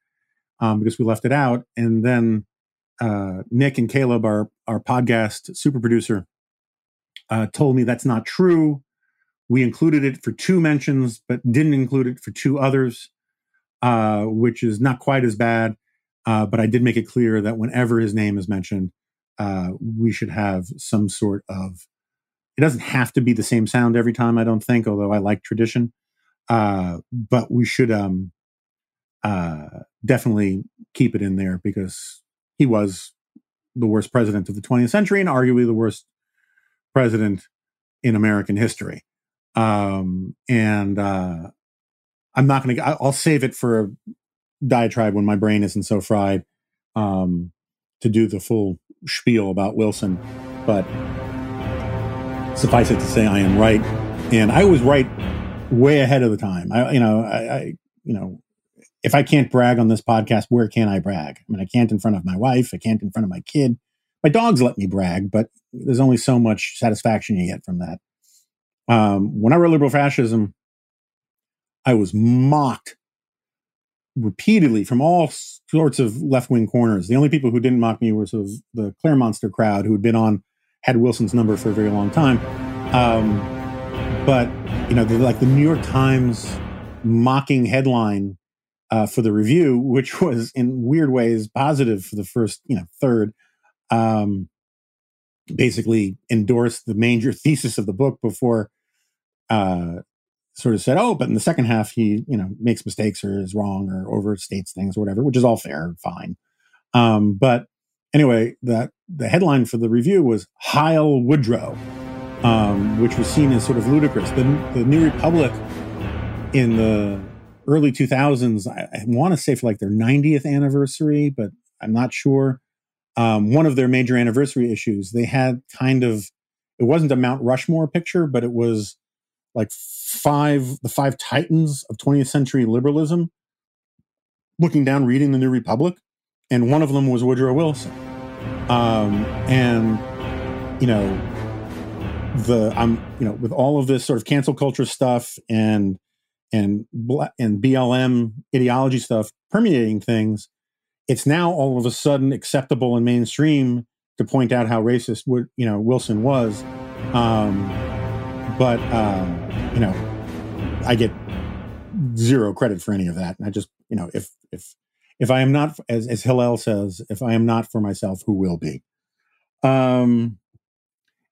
um, because we left it out, and then uh, Nick and Caleb, our our podcast super producer, uh, told me that's not true. We included it for two mentions, but didn't include it for two others, uh, which is not quite as bad. Uh, but I did make it clear that whenever his name is mentioned, uh, we should have some sort of. It doesn't have to be the same sound every time, I don't think, although I like tradition. Uh, but we should um, definitely keep it in there because he was the worst president of the 20th century and arguably the worst president in American history. Um, and uh, I'm not going to, I'll save it for a diatribe when my brain isn't so fried um, to do the full spiel about Wilson. But suffice it to say, I am right. And I was right way ahead of the time. I, you know, I, I you know, if I can't brag on this podcast, where can I brag? I mean, I can't in front of my wife. I can't in front of my kid. My dogs let me brag, but there's only so much satisfaction you get from that. Um, when I wrote liberal fascism, I was mocked repeatedly from all sorts of left wing corners. The only people who didn't mock me were sort of the Claremonster crowd who had been on, had Wilson's number for a very long time. Um, but, you know, like the New York Times mocking headline uh, for the review, which was in weird ways positive for the first, you know, third. Um, basically endorsed the major thesis of the book before uh, sort of said, "Oh, but in the second half, he, you know, makes mistakes or is wrong or overstates things or whatever," which is all fair, fine. Um, but anyway, that the headline for the review was "Heil Woodrow," um, which was seen as sort of ludicrous. The, the New Republic in the early 2000s. I, I want to say for like their 90th anniversary, but I'm not sure. Um, one of their major anniversary issues, they had kind of, it wasn't a Mount Rushmore picture, but it was like five, the five titans of 20th century liberalism looking down, reading the New Republic. And one of them was Woodrow Wilson. Um, and, you know, the, I'm, you know, with all of this sort of cancel culture stuff and, and and BLM ideology stuff permeating things, it's now all of a sudden acceptable and mainstream to point out how racist you know Wilson was. Um, but uh, you know, I get zero credit for any of that. And I just you know, if if if I am not, as as Hillel says, if I am not for myself, who will be? Um.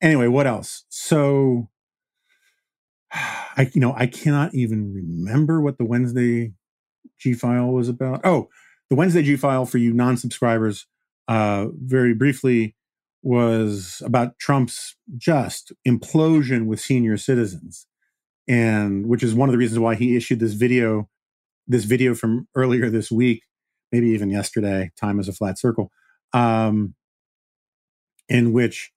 Anyway, what else? So, I you know I cannot even remember what the Wednesday G file was about. Oh, the Wednesday G file for you non-subscribers. Uh, very briefly, was about Trump's just implosion with senior citizens, and which is one of the reasons why he issued this video, this video from earlier this week, maybe even yesterday. Time is a flat circle, um, in which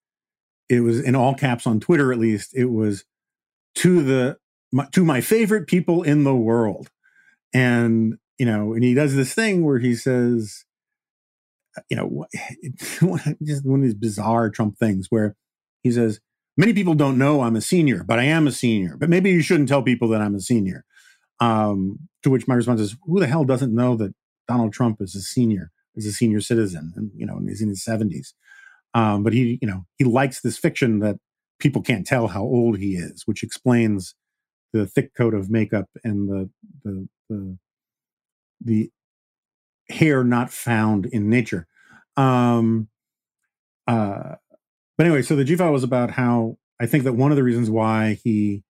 it was in all caps on Twitter, at least. It was to the my, to my favorite people in the world, and you know, and he does this thing where he says you know, just one of these bizarre Trump things where he says, Many people don't know I'm a senior, but I am a senior. But maybe you shouldn't tell people that I'm a senior. Um, to which my response is, Who the hell doesn't know that Donald Trump is a senior, is a senior citizen, and you know, and he's in his 70s. Um, but he, you know, he likes this fiction that people can't tell how old he is, which explains the thick coat of makeup and the the the, the hair not found in nature. Um, uh, but anyway, so the G file was about how I think that one of the reasons why he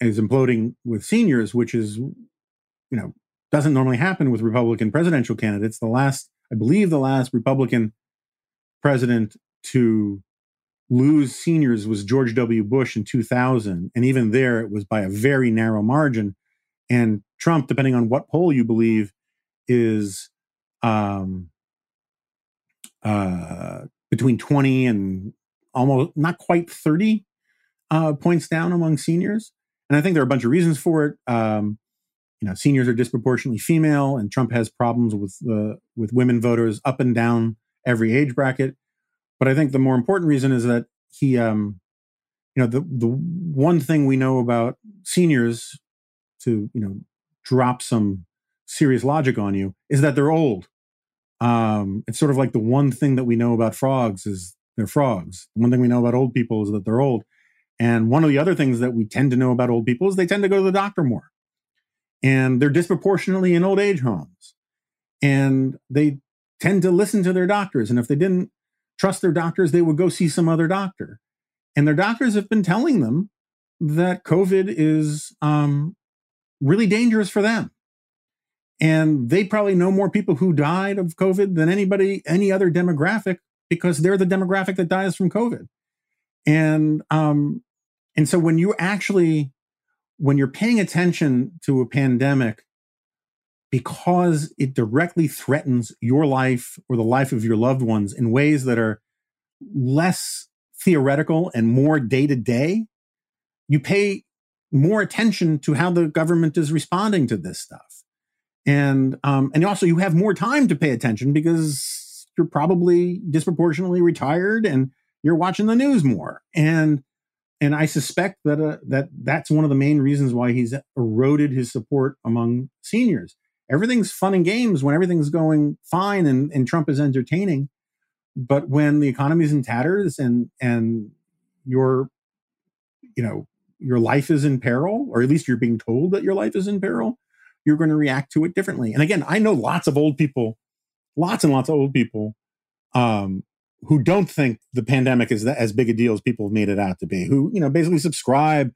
is imploding with seniors, which is, you know, doesn't normally happen with Republican presidential candidates. The last, I believe, the last Republican president to lose seniors was George W. Bush in 2000. And even there, it was by a very narrow margin. And Trump, depending on what poll you believe, is um, uh, between 20 and almost not quite 30 uh, points down among seniors. And I think there are a bunch of reasons for it. Um, you know, seniors are disproportionately female, and Trump has problems with uh, with women voters up and down every age bracket. But I think the more important reason is that he, um, you know, the the one thing we know about seniors, to you know, drop some serious logic on you, is that they're old. Um, it's sort of like the one thing that we know about frogs is they're frogs. One thing we know about old people is that they're old. And one of the other things that we tend to know about old people is they tend to go to the doctor more. And they're disproportionately in old age homes. And they tend to listen to their doctors. And if they didn't trust their doctors, they would go see some other doctor. And their doctors have been telling them that COVID is um, really dangerous for them and they probably know more people who died of COVID than anybody, any other demographic, because they're the demographic that dies from COVID. And um, and so when you actually when you're paying attention to a pandemic because it directly threatens your life or the life of your loved ones in ways that are less theoretical and more day to day, you pay more attention to how the government is responding to this stuff. And um, and also you have more time to pay attention because you're probably disproportionately retired and you're watching the news more. And and I suspect that uh, that that's one of the main reasons why he's eroded his support among seniors. Everything's fun and games when everything's going fine and, and Trump is entertaining, but when the economy's in tatters and and you're you know your life is in peril, or at least you're being told that your life is in peril, you're going to react to it differently. And again, I know lots of old people, lots and lots of old people um, who don't think the pandemic is as big a deal as people have made it out to be, who, you know, basically subscribe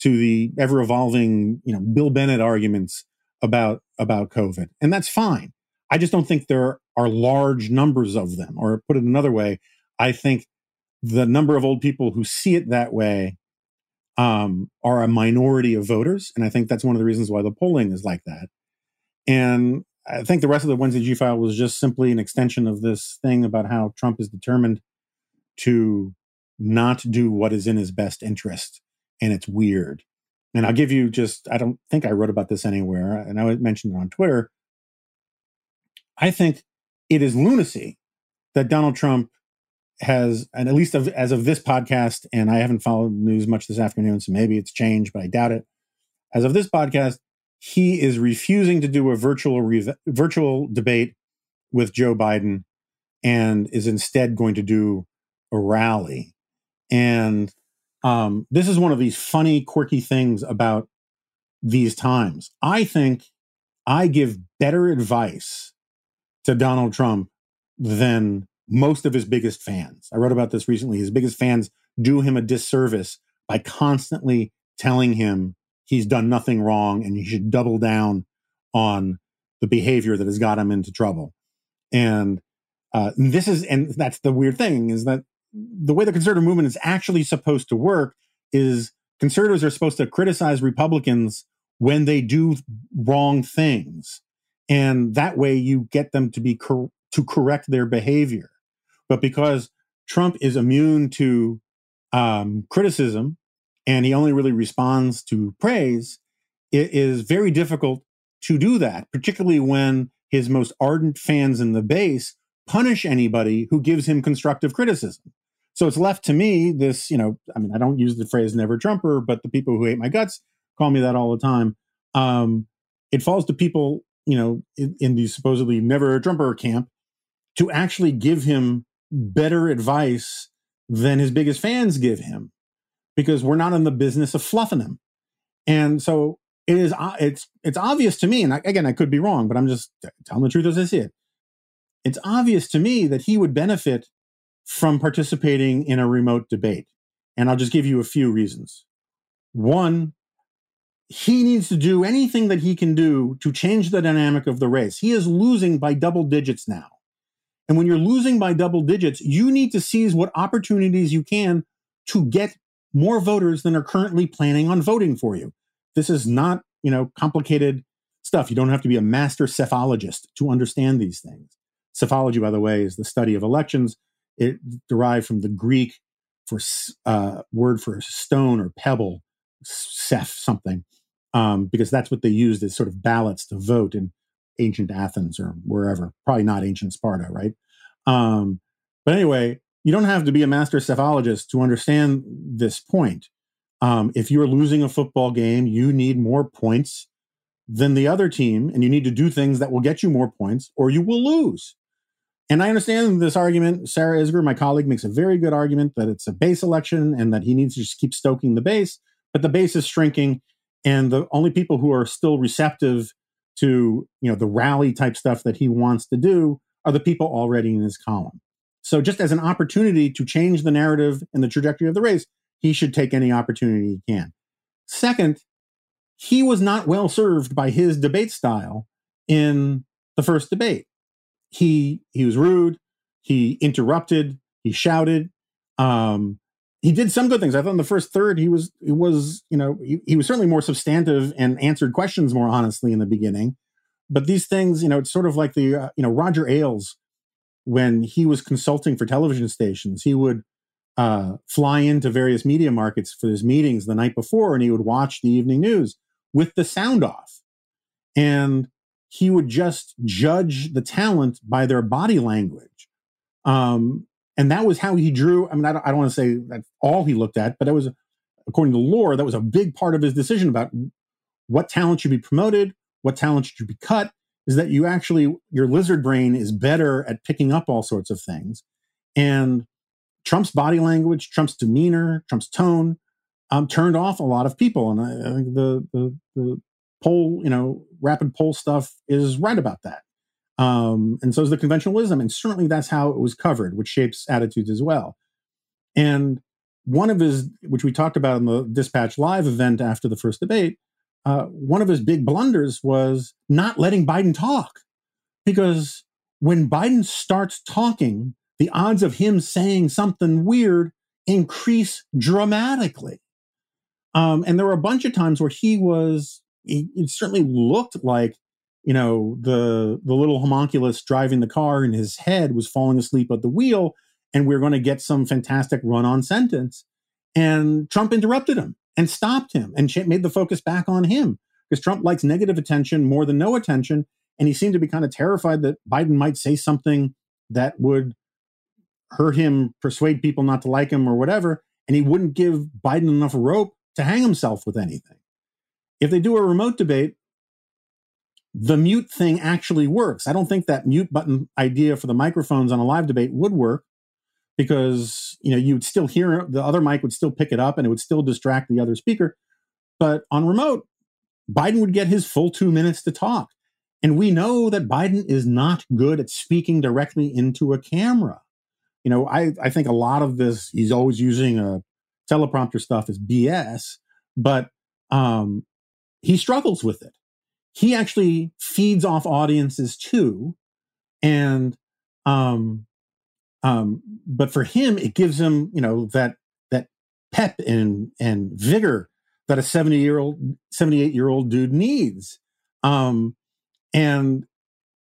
to the ever evolving, you know, Bill Bennett arguments about, about COVID. And that's fine. I just don't think there are large numbers of them. Or put it another way, I think the number of old people who see it that way um, are a minority of voters. And I think that's one of the reasons why the polling is like that. And I think the rest of the Wednesday G file was just simply an extension of this thing about how Trump is determined to not do what is in his best interest. And it's weird. And I'll give you just, I don't think I wrote about this anywhere, and I mentioned it on Twitter. I think it is lunacy that Donald Trump has, and at least of, as of this podcast, and I haven't followed news much this afternoon, so maybe it's changed, but I doubt it. As of this podcast, he is refusing to do a virtual re- virtual debate with Joe Biden, and is instead going to do a rally. And um, this is one of these funny, quirky things about these times. I think I give better advice to Donald Trump than most of his biggest fans. I wrote about this recently. His biggest fans do him a disservice by constantly telling him he's done nothing wrong and he should double down on the behavior that has got him into trouble. And uh, this is, and that's the weird thing is that the way the conservative movement is actually supposed to work is conservatives are supposed to criticize Republicans when they do wrong things. And that way you get them to be cor- to correct their behavior. But because Trump is immune to um, criticism and he only really responds to praise, it is very difficult to do that, particularly when his most ardent fans in the base punish anybody who gives him constructive criticism. So it's left to me this, you know, I mean, I don't use the phrase never Trumper, but the people who hate my guts call me that all the time. Um, it falls to people, you know, in, in the supposedly never Trumper camp to actually give him better advice than his biggest fans give him because we're not in the business of fluffing him. And so it is uh, it's it's obvious to me and I, again I could be wrong but I'm just telling the truth as I see it. It's obvious to me that he would benefit from participating in a remote debate. And I'll just give you a few reasons. One, he needs to do anything that he can do to change the dynamic of the race. He is losing by double digits now. And when you're losing by double digits, you need to seize what opportunities you can to get more voters than are currently planning on voting for you. This is not, you know, complicated stuff. You don't have to be a master psephologist to understand these things. Psephology, by the way, is the study of elections. It derived from the Greek for uh, word for stone or pebble, ceph something, um, because that's what they used as sort of ballots to vote in ancient Athens or wherever. Probably not ancient Sparta, right? Um, but anyway, you don't have to be a master psephologist to understand this point. Um, if you're losing a football game, you need more points than the other team, and you need to do things that will get you more points, or you will lose. And I understand this argument. Sarah Isgur, my colleague, makes a very good argument that it's a base election and that he needs to just keep stoking the base, but the base is shrinking, and the only people who are still receptive to you know the rally type stuff that he wants to do are the people already in his column. So just as an opportunity to change the narrative and the trajectory of the race, he should take any opportunity he can. Second, he was not well served by his debate style in the first debate. He he was rude, he interrupted, he shouted. Um, he did some good things. I thought in the first third he was he was you know he, he was certainly more substantive and answered questions more honestly in the beginning. But these things, you know, it's sort of like the uh, you know Roger Ailes when he was consulting for television stations. He would uh, fly into various media markets for his meetings the night before, and he would watch the evening news with the sound off, and he would just judge the talent by their body language. Um, and that was how he drew. I mean, I don't, I don't want to say that's all he looked at, but that was, according to lore, that was a big part of his decision about what talent should be promoted, what talent should be cut. Is that you actually your lizard brain is better at picking up all sorts of things, and Trump's body language, Trump's demeanor, Trump's tone um, turned off a lot of people, and I, I think the, the the poll, you know, rapid poll stuff is right about that. Um, and so is the conventionalism. And certainly that's how it was covered, which shapes attitudes as well. And one of his, which we talked about in the Dispatch Live event after the first debate, uh, one of his big blunders was not letting Biden talk. Because when Biden starts talking, the odds of him saying something weird increase dramatically. Um, and there were a bunch of times where he was, it certainly looked like you know the the little homunculus driving the car in his head was falling asleep at the wheel and we are going to get some fantastic run on sentence. And trump interrupted him and stopped him and made the focus back on him because trump likes negative attention more than no attention and he seemed to be kind of terrified that biden might say something that would hurt him persuade people not to like him or whatever and he wouldn't give biden enough rope to hang himself with anything. If they do a remote debate the mute thing actually works. I don't think that mute button idea for the microphones on a live debate would work because you know you'd still hear the other mic would still pick it up and it would still distract the other speaker. But on remote, Biden would get his full two minutes to talk. And we know that Biden is not good at speaking directly into a camera. You know, I, I think a lot of this, he's always using a teleprompter stuff is BS, but um, he struggles with it. He actually feeds off audiences too. And um, um, but for him, it gives him, you know, that that pep and and vigor that a 70 year old, 78 year old dude needs. Um, and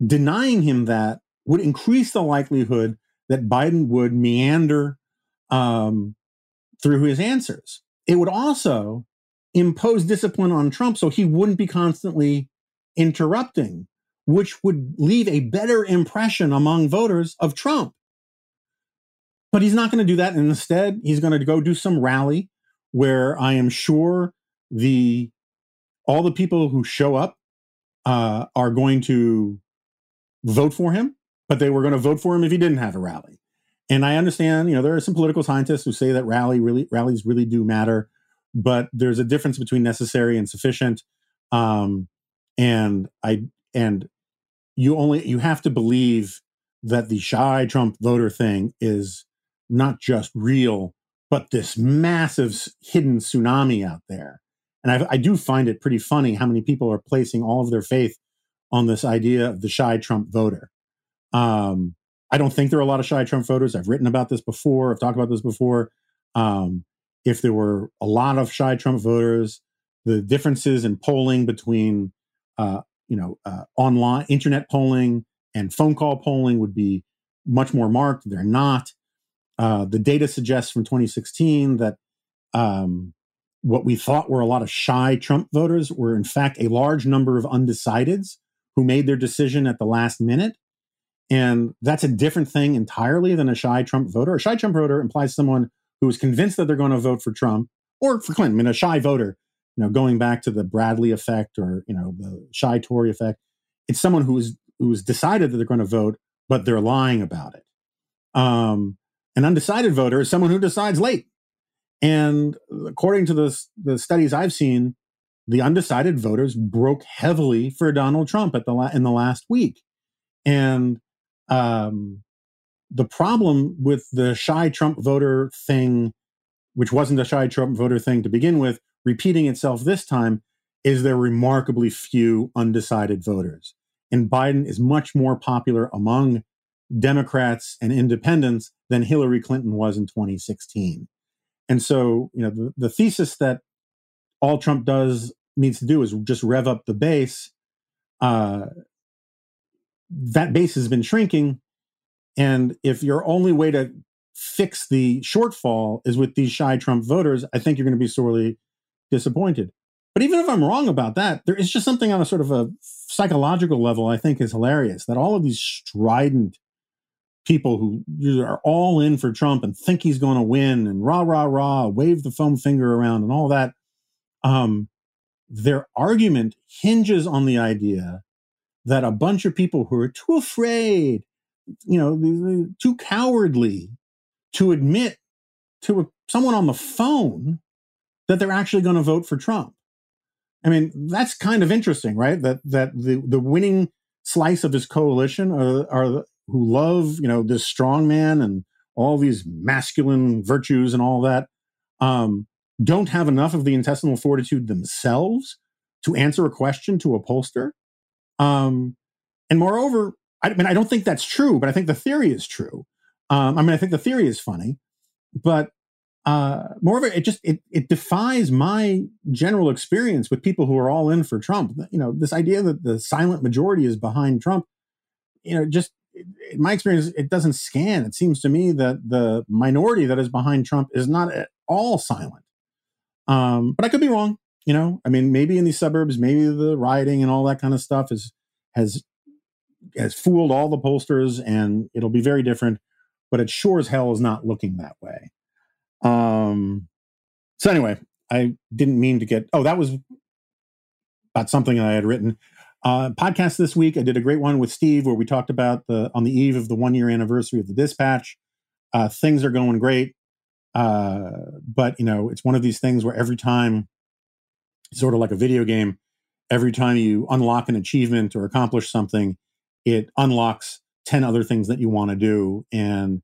denying him that would increase the likelihood that Biden would meander um, through his answers. It would also impose discipline on Trump so he wouldn't be constantly interrupting, which would leave a better impression among voters of Trump. But he's not going to do that. And instead, he's going to go do some rally where I am sure the all the people who show up uh, are going to vote for him, but they were going to vote for him if he didn't have a rally. And I understand, you know, there are some political scientists who say that rally really rallies really do matter, but there's a difference between necessary and sufficient. Um, and I and you only you have to believe that the shy Trump voter thing is not just real, but this massive hidden tsunami out there. And I, I, do find it pretty funny how many people are placing all of their faith on this idea of the shy Trump voter. Um, I don't think there are a lot of shy Trump voters. I've written about this before. I've talked about this before. Um, if there were a lot of shy Trump voters, the differences in polling between, uh, you know, uh, online internet polling and phone call polling would be much more marked. They're not. Uh, the data suggests from 2016 that um, what we thought were a lot of shy Trump voters were, in fact, a large number of undecideds who made their decision at the last minute. And that's a different thing entirely than a shy Trump voter. A shy Trump voter implies someone who is convinced that they're going to vote for Trump or for Clinton. I mean, a shy voter, you know, going back to the Bradley effect or, you know, the shy Tory effect, it's someone who is who's decided that they're going to vote, but they're lying about it. Um, an undecided voter is someone who decides late. And according to the, the studies I've seen, the undecided voters broke heavily for Donald Trump at the la- in the last week. And um, the problem with the shy Trump voter thing, which wasn't a shy Trump voter thing to begin with, repeating itself this time, is there remarkably few undecided voters. And Biden is much more popular among Democrats and independents than Hillary Clinton was in 2016. And so, you know, the, the thesis that all Trump does needs to do is just rev up the base. Uh, that base has been shrinking. And if your only way to fix the shortfall is with these shy Trump voters, I think you're going to be sorely disappointed. But even if I'm wrong about that, there is just something on a sort of a psychological level I think is hilarious that all of these strident people who are all in for Trump and think he's going to win and rah rah rah, wave the foam finger around and all that. Um, their argument hinges on the idea that a bunch of people who are too afraid, you know, too cowardly to admit to a, someone on the phone that they're actually going to vote for Trump. I mean, that's kind of interesting, right? That that the the winning slice of his coalition are, are who love, you know, this strong man and all these masculine virtues and all that, um, don't have enough of the intestinal fortitude themselves to answer a question to a pollster. Um, and moreover, I mean, I don't think that's true, but I think the theory is true. Um, I mean, I think the theory is funny, but uh, moreover, it just it it defies my general experience with people who are all in for Trump. You know, this idea that the silent majority is behind Trump. You know, just in my experience, it doesn't scan. It seems to me that the minority that is behind Trump is not at all silent. Um, but I could be wrong. You know, I mean, maybe in these suburbs, maybe the rioting and all that kind of stuff is has has fooled all the pollsters, and it'll be very different. But it sure as hell is not looking that way. Um, so anyway, I didn't mean to get. Oh, that was about something I had written. Uh, podcast this week, I did a great one with Steve where we talked about the on the eve of the one year anniversary of the Dispatch. Uh, things are going great, uh, but you know it's one of these things where every time, sort of like a video game, every time you unlock an achievement or accomplish something, it unlocks 10 other things that you want to do. And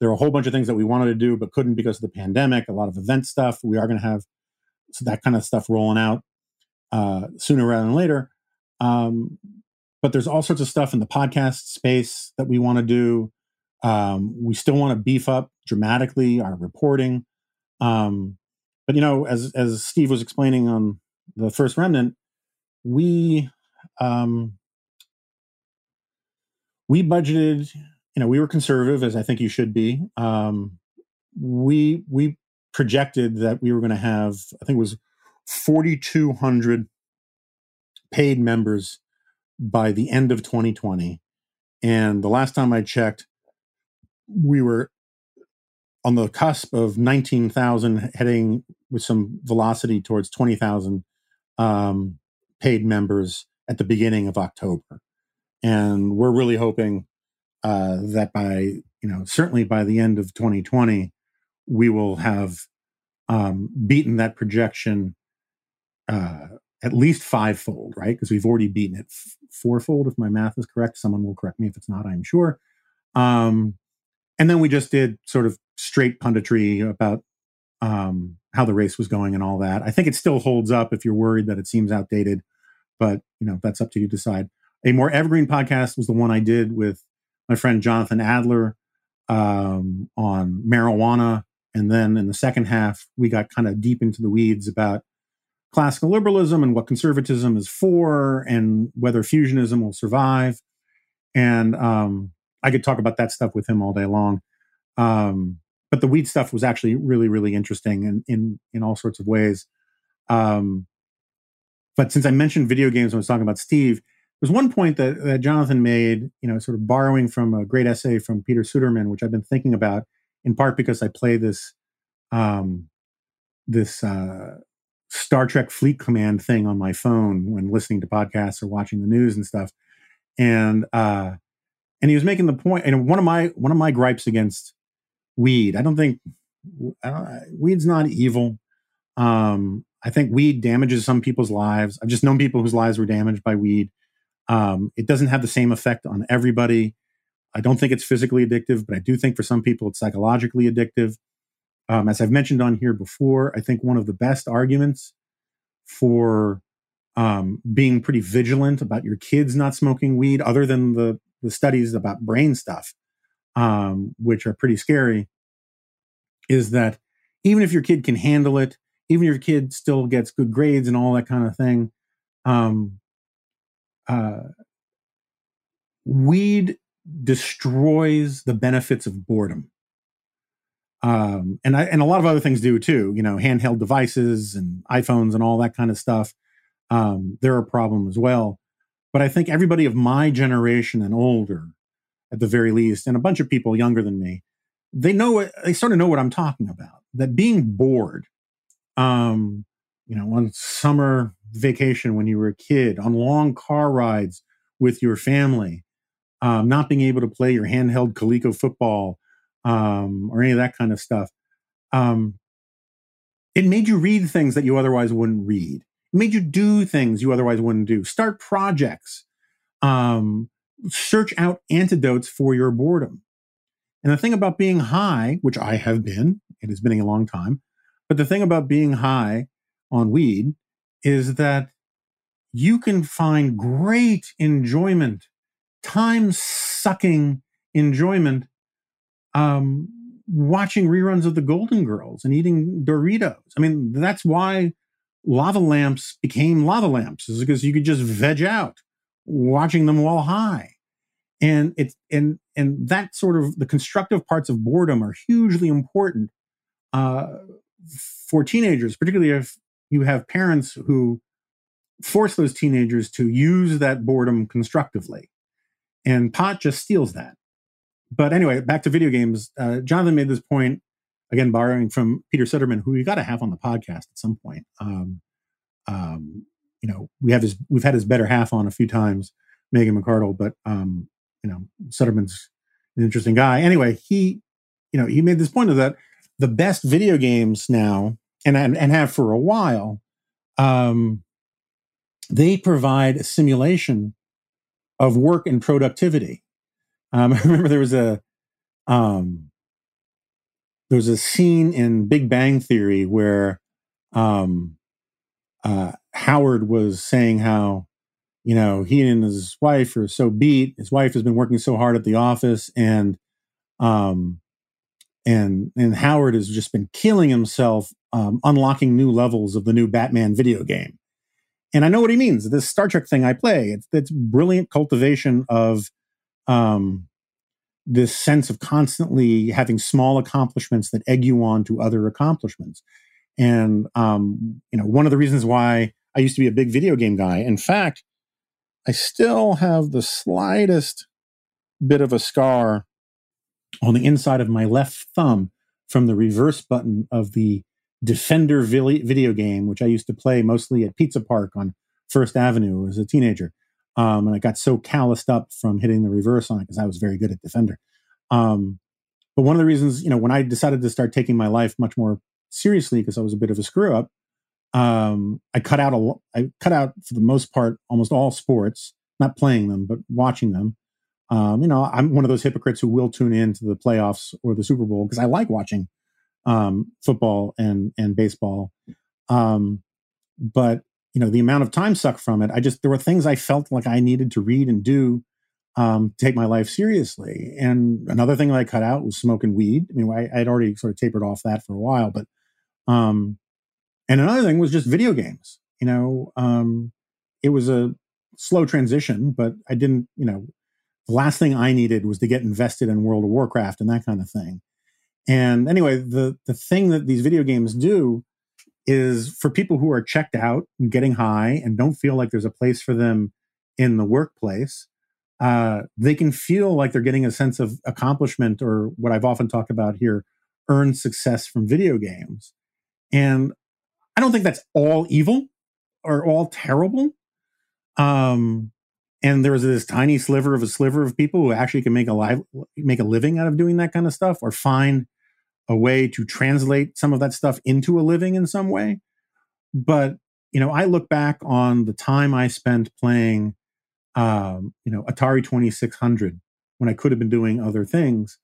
there are a whole bunch of things that we wanted to do but couldn't because of the pandemic, a lot of event stuff. We are going to have that kind of stuff rolling out uh, sooner rather than later. Um, but there's all sorts of stuff in the podcast space that we want to do. Um, we still want to beef up dramatically our reporting. Um, but you know, as as Steve was explaining on the first remnant, we um, we budgeted. You know, we were conservative, as I think you should be. Um, we we projected that we were going to have, I think it was 4,200 paid members by the end of 2020. And the last time I checked, we were on the cusp of 19,000, heading with some velocity towards 20,000 um, paid members at the beginning of October. And we're really hoping uh, that by, you know, certainly by the end of 2020, we will have um, beaten that projection uh, at least fivefold, right? Because we've already beaten it f- fourfold, if my math is correct. Someone will correct me if it's not, I'm sure. Um, and then we just did sort of straight punditry about um, how the race was going and all that. I think it still holds up if you're worried that it seems outdated, but you know that's up to you to decide. A more evergreen podcast was the one I did with my friend Jonathan Adler um, on marijuana, and then in the second half we got kind of deep into the weeds about classical liberalism and what conservatism is for and whether fusionism will survive. And um, I could talk about that stuff with him all day long. Um, but the weed stuff was actually really, really interesting in in, in all sorts of ways. Um, but since I mentioned video games when I was talking about Steve, there's one point that, that Jonathan made, you know, sort of borrowing from a great essay from Peter Suderman, which I've been thinking about in part because I play this um, this uh, Star Trek Fleet Command thing on my phone when listening to podcasts or watching the news and stuff. And uh, and he was making the point. And one of my one of my gripes against weed, I don't think don't, weed's not evil. Um, I think weed damages some people's lives. I've just known people whose lives were damaged by weed. Um, it doesn't have the same effect on everybody. I don't think it's physically addictive, but I do think for some people it's psychologically addictive. Um, as I've mentioned on here before, I think one of the best arguments for um, being pretty vigilant about your kids not smoking weed, other than the, the studies about brain stuff, um, which are pretty scary, is that even if your kid can handle it, even if your kid still gets good grades and all that kind of thing, um, uh, weed destroys the benefits of boredom um, and I, and a lot of other things do too. You know, handheld devices and iPhones and all that kind of stuff. Um, they're a problem as well. But I think everybody of my generation and older, at the very least, and a bunch of people younger than me, they know they sort of know what I'm talking about. That being bored, um, you know, on summer vacation when you were a kid, on long car rides with your family, um, not being able to play your handheld Coleco football um, or any of that kind of stuff. Um, it made you read things that you otherwise wouldn't read. It made you do things you otherwise wouldn't do. Start projects. Um, search out antidotes for your boredom. And the thing about being high, which I have been, it has been a long time, but the thing about being high on weed is that you can find great enjoyment, time sucking enjoyment um, watching reruns of the Golden Girls and eating Doritos. I mean, that's why lava lamps became lava lamps, is because you could just veg out watching them while high. And it's and and that sort of the constructive parts of boredom are hugely important uh, for teenagers, particularly if you have parents who force those teenagers to use that boredom constructively. And pot just steals that but anyway, back to video games. Uh, Jonathan made this point again, borrowing from Peter Suderman, who we got to have on the podcast at some point. Um, um, you know, we have his, we've had his better half on a few times, Megan McArdle, but um, you know, Suderman's an interesting guy. Anyway, he, you know, he made this point of that the best video games now, and and, have for a while, um, they provide a simulation of work and productivity. Um, I remember there was a um, there was a scene in Big Bang Theory where um, uh, Howard was saying how you know he and his wife are so beat. His wife has been working so hard at the office, and um, and and Howard has just been killing himself, um, unlocking new levels of the new Batman video game. And I know what he means. This Star Trek thing I play, it's, it's brilliant cultivation of um, this sense of constantly having small accomplishments that egg you on to other accomplishments. And um, you know, one of the reasons why I used to be a big video game guy. In fact, I still have the slightest bit of a scar on the inside of my left thumb from the reverse button of the Defender video game, which I used to play mostly at Pizza Park on First Avenue as a teenager. Um, and I got so calloused up from hitting the reverse on it because I was very good at Defender. Um, but one of the reasons, you know, when I decided to start taking my life much more seriously because I was a bit of a screw up, um, I cut out a, I cut out for the most part almost all sports, not playing them but watching them. Um, you know, I'm one of those hypocrites who will tune in to the playoffs or the Super Bowl because I like watching um, football and and baseball. Um, but you know, the amount of time sucked from it, I just there were things I felt like I needed to read and do um, take my life seriously. And another thing that I cut out was smoking weed. I mean, I, would already sort of tapered off that for a while, but um, and another thing was just video games. You know, um, it was a slow transition, but I didn't. You know, the last thing I needed was to get invested in World of Warcraft and that kind of thing. And anyway, the the thing that these video games do is for people who are checked out and getting high and don't feel like there's a place for them in the workplace, uh, they can feel like they're getting a sense of accomplishment or what I've often talked about here, earned success from video games. And I don't think that's all evil or all terrible. Um, and there was this tiny sliver of a sliver of people who actually can make a live, make a living out of doing that kind of stuff or find a way to translate some of that stuff into a living in some way. But, you know, I look back on the time I spent playing, um, you know, Atari 2600 when I could have been doing other things.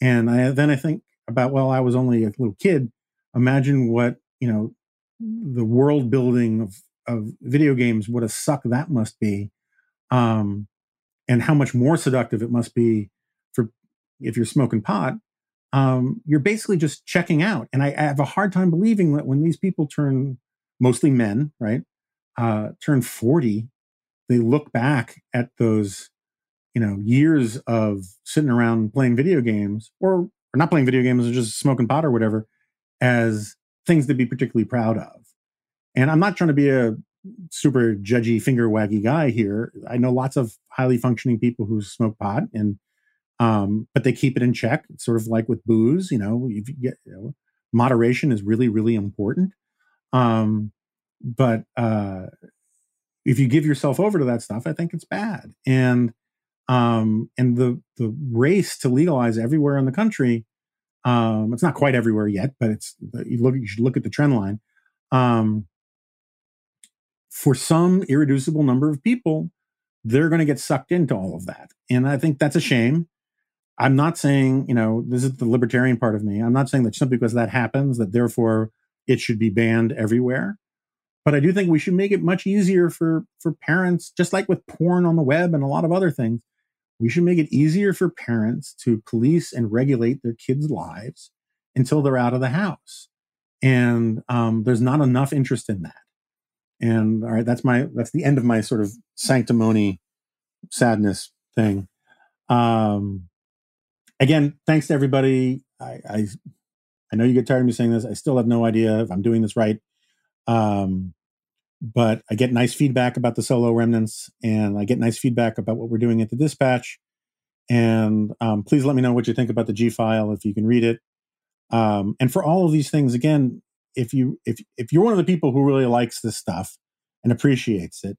And I, then I think about, well, I was only a little kid. Imagine what, you know, the world building of, of video games, what a suck that must be um, and how much more seductive it must be for if you're smoking pot. Um, you're basically just checking out, and I, I, have a hard time believing that when these people turn, mostly men, right, uh, turn forty, they look back at those, you know, years of sitting around playing video games, or, or not playing video games, or just smoking pot or whatever, as things to be particularly proud of. And I'm not trying to be a super judgy finger waggy guy here. I know lots of highly functioning people who smoke pot and um, but they keep it in check. It's sort of like with booze, you know, you get you know, moderation is really, really important. Um, but uh, if you give yourself over to that stuff, I think it's bad. And um, and the the race to legalize everywhere in the country, um, it's not quite everywhere yet, but it's you look you should look at the trend line. Um, for some irreducible number of people, they're going to get sucked into all of that. And I think that's a shame. I'm not saying, you know, this is the libertarian part of me. I'm not saying that simply because that happens, that therefore it should be banned everywhere. But I do think we should make it much easier for, for parents, just like with porn on the web and a lot of other things. We should make it easier for parents to police and regulate their kids' lives until they're out of the house. And um, there's not enough interest in that. And all right, that's my that's the end of my sort of sanctimony sadness thing. Um, again, thanks to everybody. I, I, I know you get tired of me saying this. I still have no idea if I'm doing this right. Um, but I get nice feedback about the solo remnants, and I get nice feedback about what we're doing at the dispatch. And um, please let me know what you think about the G file if you can read it. Um, and for all of these things, again, if you if if you're one of the people who really likes this stuff and appreciates it,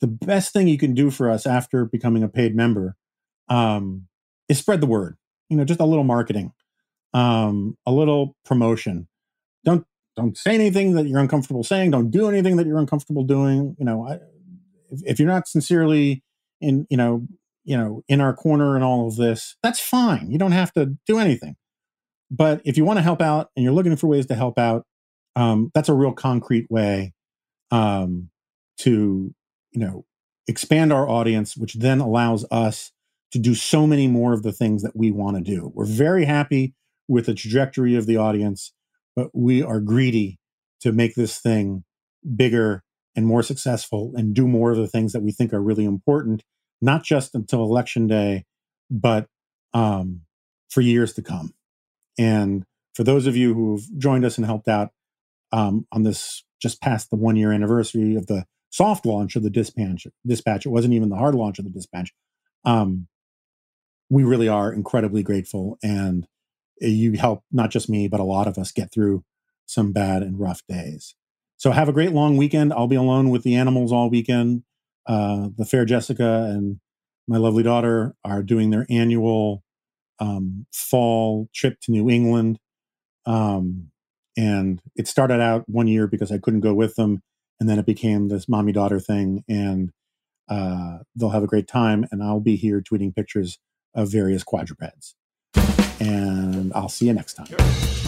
the best thing you can do for us after becoming a paid member um, is spread the word. You know, just a little marketing, um, a little promotion. Don't don't say anything that you're uncomfortable saying. Don't do anything that you're uncomfortable doing. You know, I, if, if you're not sincerely in, you know, you know, in our corner and all of this, that's fine. You don't have to do anything. But if you want to help out and you're looking for ways to help out, um, that's a real concrete way um, to, you know, expand our audience, which then allows us to do so many more of the things that we want to do. We're very happy with the trajectory of the audience, but we are greedy to make this thing bigger and more successful and do more of the things that we think are really important, not just until election day, but um, for years to come. And for those of you who've joined us and helped out um, on this just past the one year anniversary of the soft launch of the dispatch, dispatch, it wasn't even the hard launch of the dispatch. Um, we really are incredibly grateful. And you help not just me, but a lot of us get through some bad and rough days. So have a great long weekend. I'll be alone with the animals all weekend. Uh, the fair Jessica and my lovely daughter are doing their annual um, fall trip to New England. Um, and it started out one year because I couldn't go with them. And then it became this mommy daughter thing. And uh, they'll have a great time. And I'll be here tweeting pictures of various quadrupeds. And I'll see you next time.